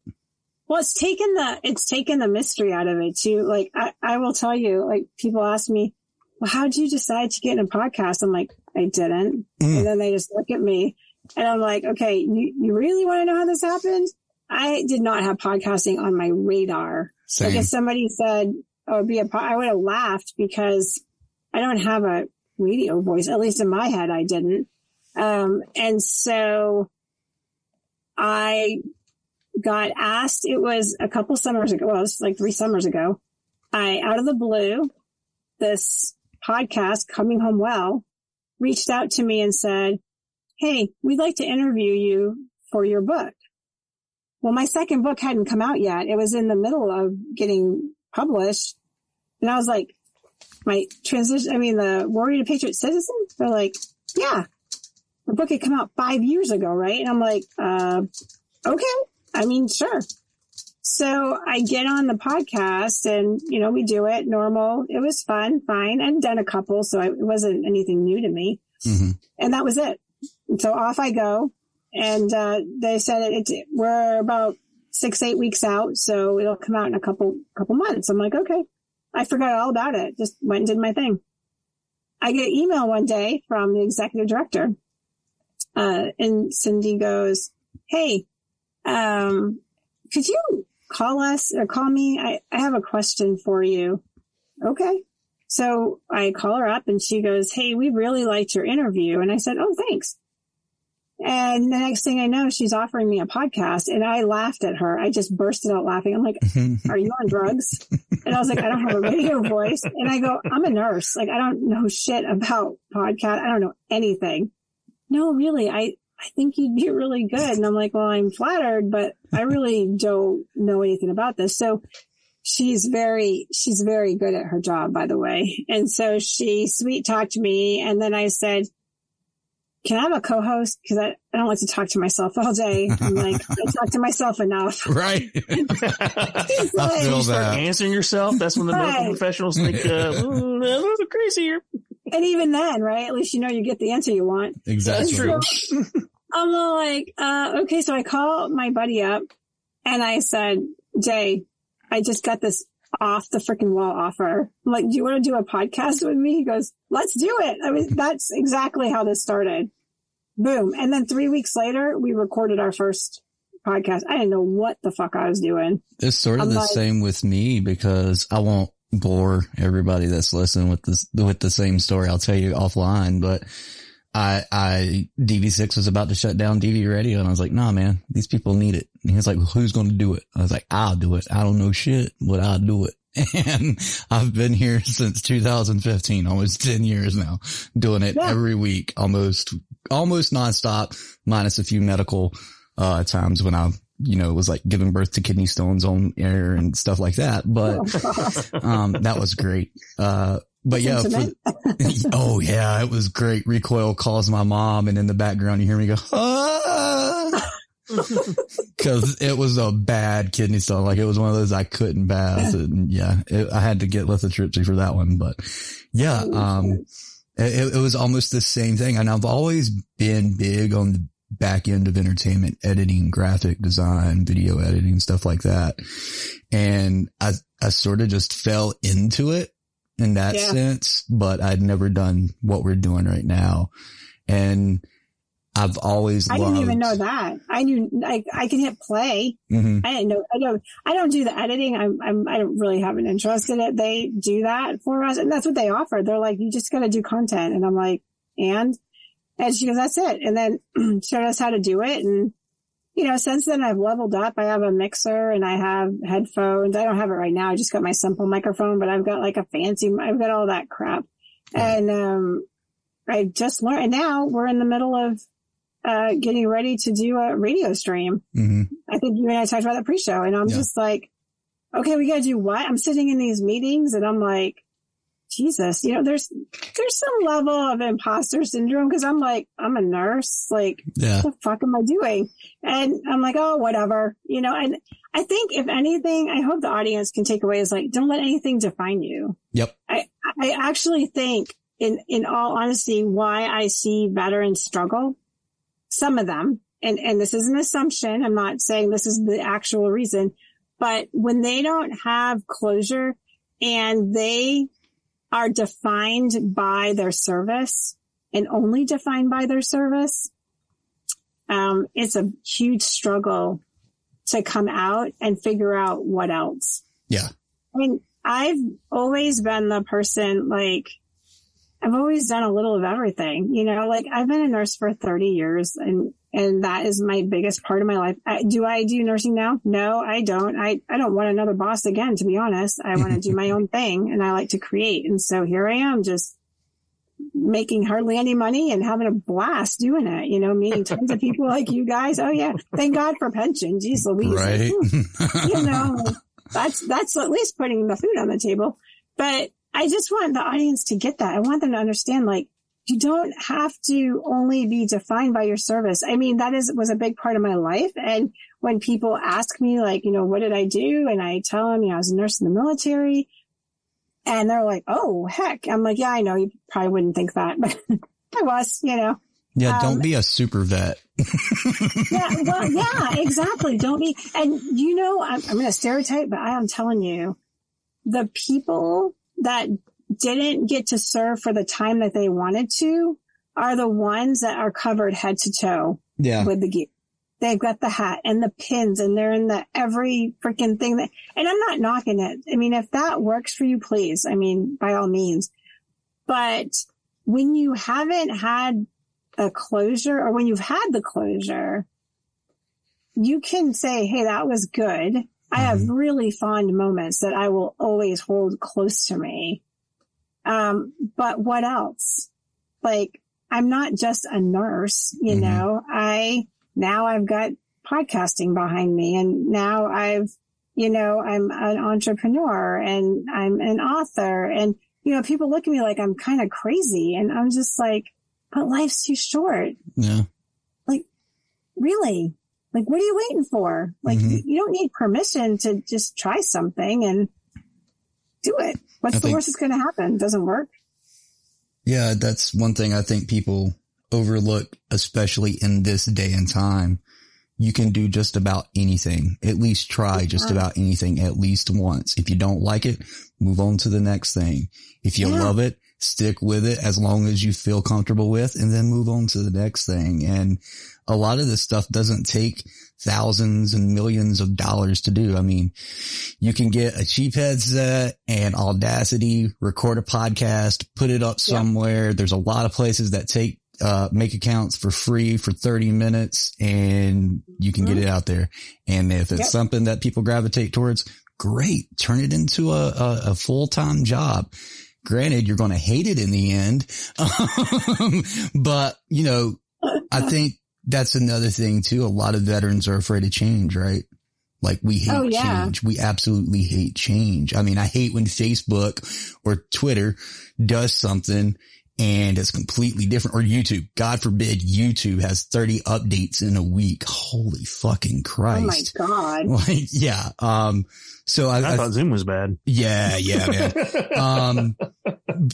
Well, it's taken the, it's taken the mystery out of it too. Like I, I will tell you, like people ask me, well, how did you decide to get in a podcast? I'm like, I didn't. Mm. And then they just look at me and I'm like, okay, you, you really want to know how this happened? I did not have podcasting on my radar. Like if somebody said, oh, be a, I would have laughed because I don't have a radio voice. At least in my head, I didn't. Um, and so I got asked, it was a couple summers ago. Well, it was like three summers ago. I, out of the blue, this podcast, Coming Home Well, reached out to me and said, Hey, we'd like to interview you for your book. Well, my second book hadn't come out yet. It was in the middle of getting published. And I was like, my transition, I mean, the Warrior to Patriot Citizen, they're like, yeah, the book had come out five years ago, right? And I'm like, uh, okay. I mean, sure. So I get on the podcast and, you know, we do it normal. It was fun, fine. I'd done a couple, so it wasn't anything new to me. hmm And that was it. So off I go. And, uh, they said it, it, we're about six, eight weeks out. So it'll come out in a couple, couple months. I'm like, okay. I forgot all about it. Just went and did my thing. I get an email one day from the executive director. Uh, and Cindy goes, Hey, um, could you call us or call me? I, I have a question for you. Okay. So I call her up and she goes, Hey, we really liked your interview. And I said, Oh, thanks. And the next thing I know, she's offering me a podcast and I laughed at her. I just bursted out laughing. I'm like, [laughs] are you on drugs? And I was like, I don't have a radio voice. And I go, I'm a nurse. Like, I don't know shit about podcast. I don't know anything. No, really, I, I think you'd be really good. And I'm like, well, I'm flattered, but I really don't know anything about this. So she's very, she's very good at her job, by the way. And so she sweet talked me. And then I said, can I have a co-host? Cause I, I don't like to talk to myself all day. I'm like, I talk to myself enough. [laughs] Right. [laughs] She's I like- feel Start that. answering yourself. That's when the medical professionals think, uh, "Mm, a little crazy here. And even then, right? At least you know you get the answer you want. Exactly. true. [laughs] I'm all like, uh, okay, so I call my buddy up and I said, Jay, I just got this off the freaking wall offer. I'm like, do you want to do a podcast with me? He goes, let's do it. I mean, that's exactly how this started. Boom. And then three weeks later, we recorded our first podcast. I didn't know what the fuck I was doing. It's sort of I'm the like- same with me because I won't bore everybody that's listening with this, with the same story. I'll tell you offline, but I, I, DV6 was about to shut down DV radio and I was like, nah, man, these people need it. And he was like, well, who's going to do it? I was like, I'll do it. I don't know shit, but I'll do it. [laughs] And I've been here since 2015, almost 10 years now, doing it Yeah. every week, almost, almost nonstop, minus a few medical, uh, times when I, you know, it was like giving birth to kidney stones on air and stuff like that. But, [laughs] um, that was great. Uh, but yeah, for- [laughs] oh yeah, it was great. Recoil calls my mom and in the background you hear me go, ah! [laughs] Cause it was a bad kidney stone. Like it was one of those I couldn't pass. And yeah, it, I had to get lithotripsy for that one. But yeah, um, it, it was almost the same thing. And I've always been big on the back end of entertainment, editing, graphic design, video editing, stuff like that. And I, I sort of just fell into it in that Yeah. sense, but I'd never done what we're doing right now. And I've always I loved, didn't even know that. I knew like I can hit play. Mhm. I didn't know. I don't. I don't do the editing. I'm. I'm. I don't really have an interest in it. They do that for us, and that's what they offer. They're like, you just got to do content, and I'm like, and and she goes, that's it. And then [clears throat] showed us how to do it, and you know, since then I've leveled up. I have a mixer and I have headphones. I don't have it right now. I just got my simple microphone, but I've got like a fancy. I've got all that crap, and um, I just learned. And now we're in the middle of uh, getting ready to do a radio stream. hmm I think you and I talked about that pre-show and I'm Yeah. just like, okay, we got to do what? I'm sitting in these meetings and I'm like, Jesus, you know, there's, there's some level of imposter syndrome because I'm like, I'm a nurse. Like, Yeah. what the fuck am I doing? And I'm like, oh, whatever, you know, and I think if anything, I hope the audience can take away is like, don't let anything define you. Yep. I, I actually think in, in all honesty, why I see veterans struggle, some of them, and, and this is an assumption. I'm not saying this is the actual reason, but when they don't have closure and they are defined by their service and only defined by their service, um, it's a huge struggle to come out and figure out what else. Yeah. I mean, I've always been the person like, I've always done a little of everything, you know, like I've been a nurse for 30 years and, and that is my biggest part of my life. I, do I do nursing now? No, I don't. I, I don't want another boss again, to be honest. I want to do my [laughs] own thing and I like to create. And so here I am just making hardly any money and having a blast doing it, you know, meeting tons of people like you guys. Oh yeah. Thank God for pension. Jeez Louise. Right. [laughs] you know, [laughs] that's, that's at least putting the food on the table. But I just want the audience to get that. I want them to understand like, you don't have to only be defined by your service. I mean, that is, was a big part of my life. And when people ask me, like, you know, what did I do? And I tell them, you know, I was a nurse in the military and they're like, Oh, heck. I'm like, yeah, I know you probably wouldn't think that, but [laughs] I was, you know. Yeah. Don't Um, be a super vet. [laughs] yeah, well, yeah, exactly. Don't be, and you know, I'm, I'm going to stereotype, but I am telling you, the people that didn't get to serve for the time that they wanted to are the ones that are covered head to toe Yeah. with the gear. They've got the hat and the pins and they're in the every freaking thing that, and I'm not knocking it. I mean, if that works for you, please. I mean, by all means, but when you haven't had a closure or when you've had the closure, you can say, Hey, that was good. I have mm-hmm. really fond moments that I will always hold close to me. Um, but what else? Like, I'm not just a nurse, you Mhm. know, I, now I've got podcasting behind me and now I've, you know, I'm an entrepreneur and I'm an author and, you know, people look at me like I'm kind of crazy and I'm just like, but life's too short. Yeah. Like really? Like, what are you waiting for? Like, Mhm. you- you don't need permission to just try something and do it. What's I the think- worst that's going to happen? Doesn't work. Yeah, that's one thing I think people overlook, especially in this day and time. You can do just about anything. At least try just about anything at least once. If you don't like it, move on to the next thing. If you Yeah. love it, stick with it as long as you feel comfortable with and then move on to the next thing. And a lot of this stuff doesn't take thousands and millions of dollars to do. I mean, you can get a cheap headset and audacity, record a podcast, put it up Yeah. somewhere. There's a lot of places that take, uh, make accounts for free for 30 minutes and you can get Mhm. it out there. And if it's Yep. something that people gravitate towards, great. Turn it into a, a, a full-time job. Granted, you're going to hate it in the end. Um, [laughs] but you know, I [laughs] think that's another thing too. A lot of veterans are afraid of change, right? Like we hate Oh, yeah. change. We absolutely hate change. I mean, I hate when Facebook or Twitter does something and it's completely different or YouTube. God forbid YouTube has 30 updates in a week. Holy fucking Christ. Oh my God. [laughs] Like, yeah. Um, so I, I I thought Zoom was bad. yeah, yeah, man. [laughs] um,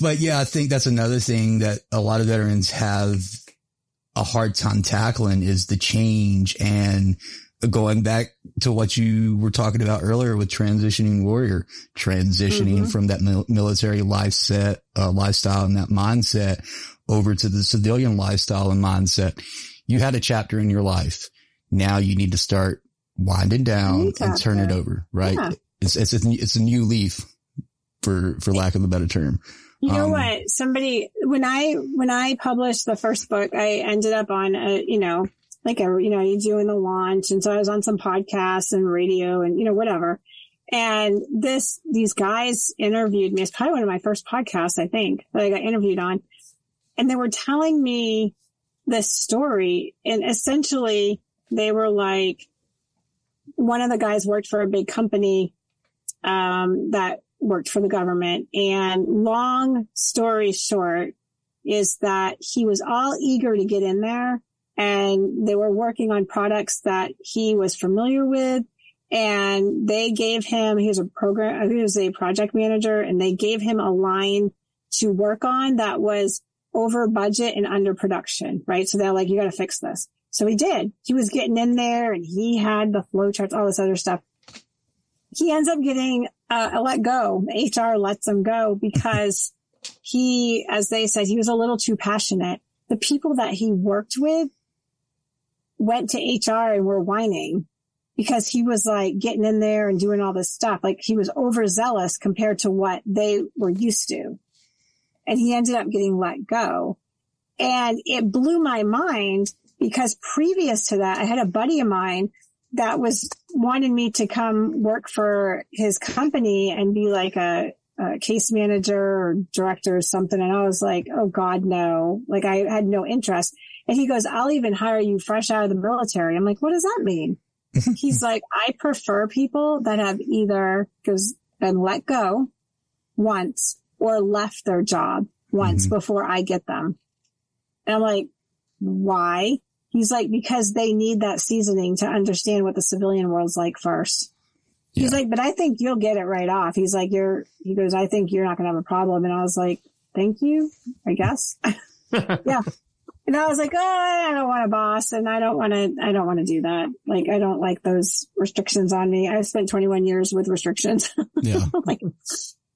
but yeah, I think that's another thing that a lot of veterans have a hard time tackling is the change and going back to what you were talking about earlier with transitioning warrior, transitioning Mhm. from that mil- military life set, uh, lifestyle and that mindset over to the civilian lifestyle and mindset. You had a chapter in your life. Now you need to start winding down and turn it over, right? Yeah. It's, it's, a, it's a new leaf for, for lack of a better term. You know Um, what? Somebody, when I, when I published the first book, I ended up on a, you know, like a, you know, you doing the launch. And so I was on some podcasts and radio and, you know, whatever. And this, these guys interviewed me. It's probably one of my first podcasts, I think, that I got interviewed on. And they were telling me this story. And essentially they were like, one of the guys worked for a big company, um, that worked for the government. And long story short is that he was all eager to get in there and they were working on products that he was familiar with. And they gave him, he was a program, he was a project manager and they gave him a line to work on that was over budget and under production, right? So they're like, you got to fix this. So he did. He was getting in there and he had the flow charts, all this other stuff. He ends up getting uh, let go. HR lets him go because he, as they said, he was a little too passionate the people that he worked with went to HR and were whining because he was like getting in there and doing all this stuff. Like he was overzealous compared to what they were used to. And he ended up getting let go. And it blew my mind because previous to that, I had a buddy of mine that was wanting me to come work for his company and be like a, a case manager or director or something. And I was like, Oh God, no. Like I had no interest. And he goes, I'll even hire you fresh out of the military. I'm like, what does that mean? [laughs] He's like, I prefer people that have either goes been let go once or left their job once Mhm. before I get them. And I'm like, why? He's like, because they need that seasoning to understand what the civilian world's like first. He's Yeah. like, but I think you'll get it right off. He's like, you're, he goes, I think you're not going to have a problem. And I was like, thank you, I guess. [laughs] [laughs] yeah. And I was like, oh, I don't want a boss and I don't want to, I don't want to do that. Like, I don't like those restrictions on me. I spent 21 years with restrictions. [laughs] Yeah. like,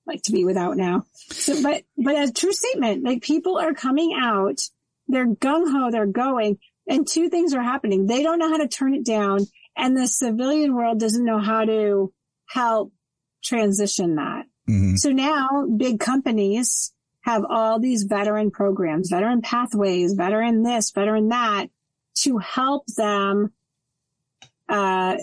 like to be without now. So, but, but a true statement, like people are coming out, they're gung ho, they're going, and two things are happening. They don't know how to turn it down, and the civilian world doesn't know how to help transition that. Mhm. So now big companies have all these veteran programs, veteran pathways, veteran this, veteran that to help them, uh,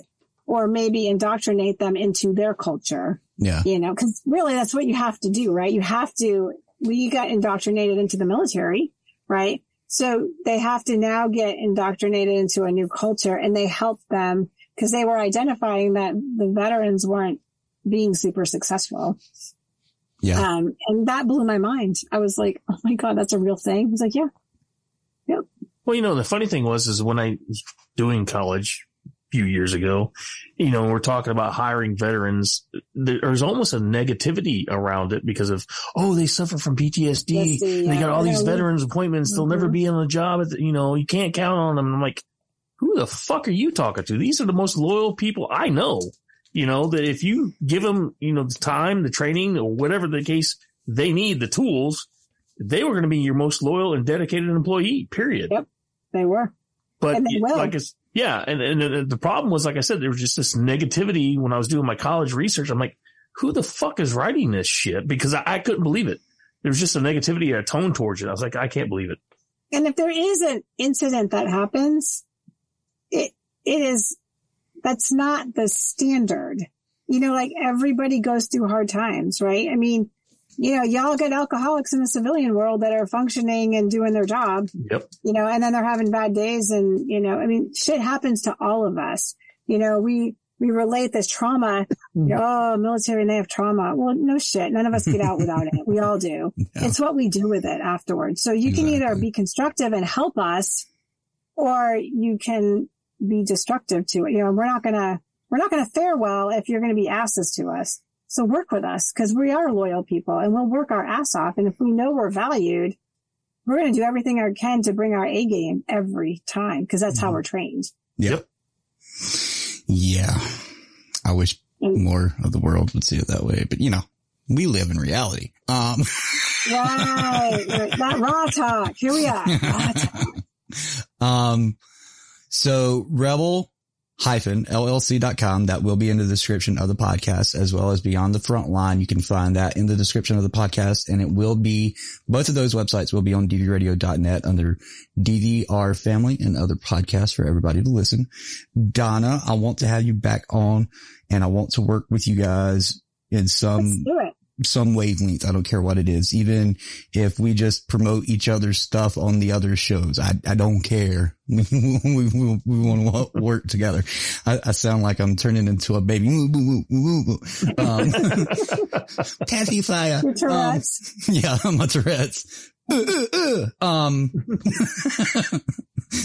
or maybe indoctrinate them into their culture Yeah. you know, cause really that's what you have to do, right? You have to, we got indoctrinated into the military, right? So they have to now get indoctrinated into a new culture and they help them because they were identifying that the veterans weren't being super successful. Yeah. Um, and that blew my mind. I was like, Oh my God, that's a real thing. I was like, yeah, Yep. Well, you know, the funny thing was, is when I was doing college a few years ago, you know, we're talking about hiring veterans. There's almost a negativity around it because of, oh, they suffer from PTSD. Yes, they, they got all these veterans appointments. They'll never Mhm. be on the job. At the, you know, you can't count on them. And I'm like, who the fuck are you talking to? These are the most loyal people I know. You know, that if you give them, you know, the time, the training or whatever the case they need, the tools, they were going to be your most loyal and dedicated employee, period. Yep. they were. But it- like it's, yeah. And, and the- problem was, like I said, there was just this negativity when I was doing my college research. I'm like, who the fuck is writing this shit? Because I, I couldn't believe it. There was just a negativity, a tone towards it. I was like, I can't believe it. And if there is an incident that happens, it, it is, that's not the standard. You know, like everybody goes through hard times, right? I mean, you know, y'all get alcoholics in the civilian world that are functioning and doing their job, Yep. you know, and then they're having bad days and, you know, I mean, shit happens to all of us. You know, we, we relate this trauma. You know, oh, military and they have trauma. Well, no shit. None of us get out without it. We all do. [laughs] Yeah. It's what we do with it afterwards. So you can either be constructive and help us or you can be destructive to it. You know, we're not gonna, we're not gonna fare well if you're gonna be asses to us. So work with us because we are loyal people and we'll work our ass off. And if we know we're valued, we're going to do everything I can to bring our A game every time because that's how Mhm. we're trained. Yep. Yeah. I wish And- more of the world would see it that way, but you know, we live in reality. Um, Right. [laughs] right. that raw talk. Here we are. Raw talk. [laughs] um, so rebel hyphen llc.com that will be in the description of the podcast as well as beyond the front line. You can find that in the description of the podcast and it will be both of those websites will be on dvradio.net under DVR family and other podcasts for everybody to listen. Donna, I want to have you back on and I want to work with you guys in some. Some wavelength. I don't care what it is. Even if we just promote each other's stuff on the other shows, I, I don't care. [laughs] we, we, we, we want to work together. I, I sound like I'm turning into a baby. Woo, woo, woo, woo, woo. Um, [laughs] [laughs] Taffy fire. Um, yeah, my Tourette's. Uh, uh, uh. Um, [laughs]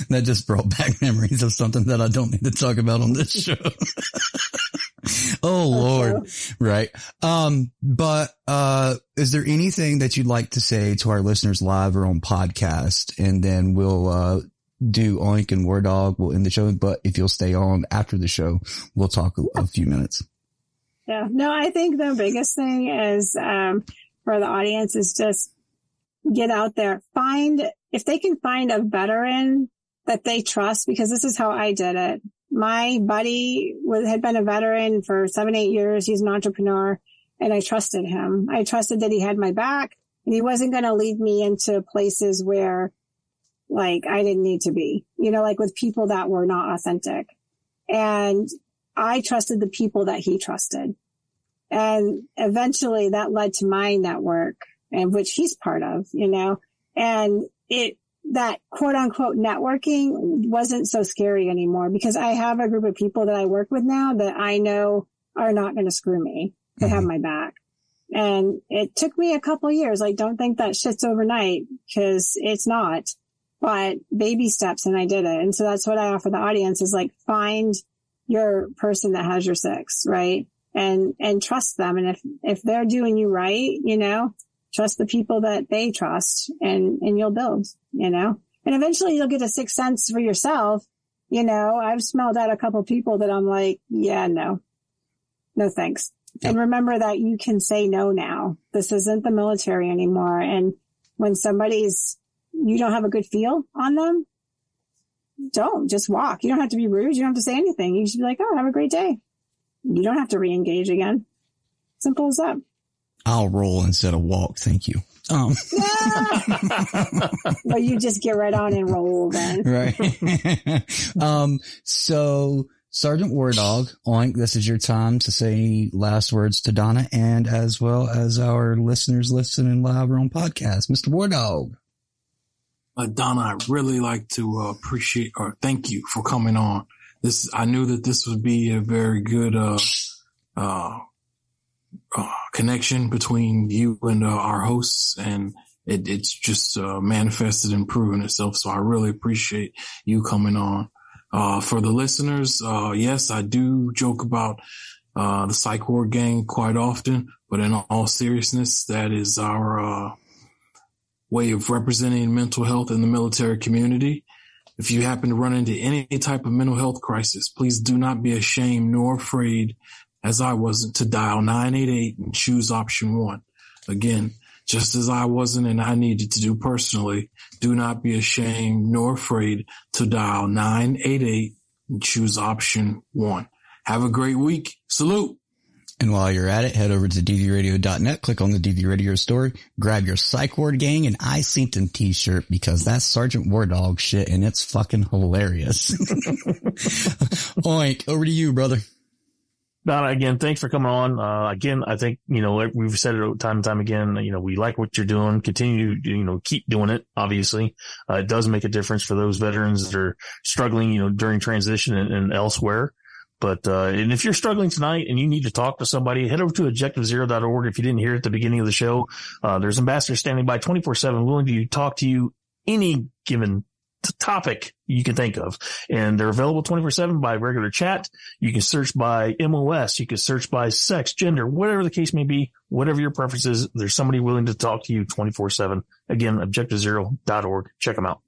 that just brought back [laughs] memories of something that I don't need to talk about on this show. [laughs] oh Lord. Right. Um, but, uh, is there anything that you'd like to say to our listeners live or on podcast? And then we'll, uh, do Oink and WarDawg. We'll end the show. But if you'll stay on after the show, we'll talk a, a few minutes. Yeah. No, I think the biggest thing is, um, for the audience is just get out there, find if they can find a veteran that they trust, because this is how I did it. My buddy was, had been a veteran for seven, eight years. He's an entrepreneur and I trusted him. I trusted that he had my back and he wasn't going to lead me into places where like I didn't need to be, you know, like with people that were not authentic. And I trusted the people that he trusted. And eventually that led to my network and which he's part of, you know, and it, that quote unquote networking wasn't so scary anymore because I have a group of people that I work with now that I know are not going to screw me. They mm-hmm. have my back. And it took me a couple years. Like, don't think that shit's overnight because it's not, but baby steps and I did it. And so that's what I offer the audience is like, find your person that has your six, right? And, and trust them. And if, if they're doing you right, you know, trust the people that they trust and, and you'll build, you know, and eventually you'll get a sixth sense for yourself. You know, I've smelled out a couple people that I'm like, yeah, no, no thanks. Yep. And remember that you can say no now. This isn't the military anymore. And when somebody's, you don't have a good feel on them, don't just walk. You don't have to be rude. You don't have to say anything. You should be like, oh, have a great day. You don't have to re-engage again. Simple as that. I'll roll instead of walk. Thank you. Um. [laughs] well, you just get right on and roll then. [laughs] Right. [laughs] um, so Sergeant WarDawg, Oink, this is your time to say last words to Donna and as well as our listeners listening live on podcast. Mr. WarDawg. Uh, Donna, I really like to uh, appreciate or thank you for coming on. This, I knew that this would be a very good, uh, uh, uh connection between you and uh, our hosts and it, it's just uh, manifested and proven itself. So I really appreciate you coming on. for the listeners, yes, I do joke about the psych ward gang quite often, but in all seriousness, that is our way of representing mental health in the military community. If you happen to run into any type of mental health crisis, please do not be ashamed nor afraid, as I wasn't, to dial 988 and choose option one. Again, just as I wasn't and I needed to do personally, do not be ashamed nor afraid to dial 988 and choose option one. Have a great week. Salute. And while you're at it, head over to dvradio.net, click on the DV Radio store, grab your Psych Ward Gang and I Synced t-shirt because that's Sergeant WarDawg shit and it's fucking hilarious. [laughs] Oink, over to you, brother. Again, thanks for coming on. Uh, again, I think, you know, we've said it time and time again, you know, we like what you're doing. Continue you know, keep doing it. Obviously, uh, it does make a difference for those veterans that are struggling, you know, during transition and, and elsewhere. But, uh, and if you're struggling tonight and you need to talk to somebody, head over to objectivezero.org. If you didn't hear at the beginning of the show, uh, there's ambassadors standing by 24 seven willing to talk to you any given t- topic you can think of. And they're available 24 seven by regular chat. You can search by MOS. You can search by sex, gender, whatever the case may be, whatever your preference is. There's somebody willing to talk to you 24 seven. Again, objectivezero.org. Check them out.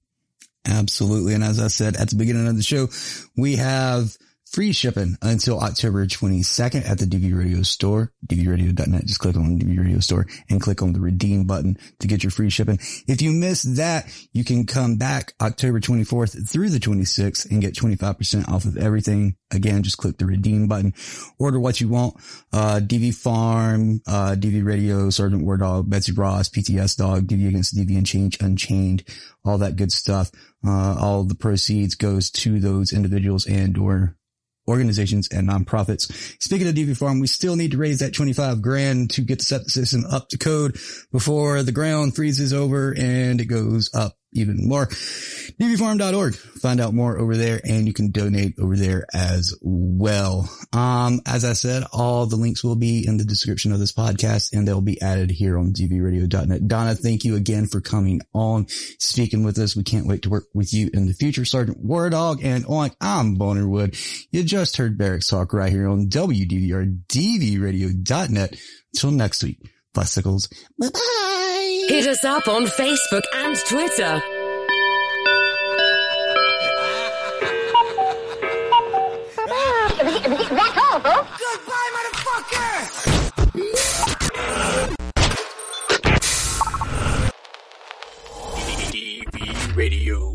Absolutely. And as I said at the beginning of the show, we have free shipping until October 22nd at the DV Radio store, dvradio.net. Just click on the DV Radio store and click on the redeem button to get your free shipping. If you miss that, you can come back October 24th through the 26th and get 25% off of everything. Again, just click the redeem button, order what you want. Uh, DV Farm, uh, DV Radio, Sergeant WarDawg, Betsy Ross, PTS Dog, DV Against DV and Change Unchained, all that good stuff. Uh, all the proceeds goes to those individuals and or organizations and nonprofits. Speaking of DV Farm, we still need to raise that 25 grand to get the system up to code before the ground freezes over and it goes up even more. DVfarm.org. Find out more over there and you can donate over there as well. Um, as I said, all the links will be in the description of this podcast and they'll be added here on dvradio.net. Donna, thank you again for coming on, speaking with us. We can't wait to work with you in the future. Sergeant WarDawg and on, I'm Boner Wood. You just heard Barracks Talk right here on WDVR, dvradio.net. Until next week, bicycles. Bye bye. Hit us up on Facebook and Twitter. That's all, folks. Goodbye, motherfucker! DDDB Radio.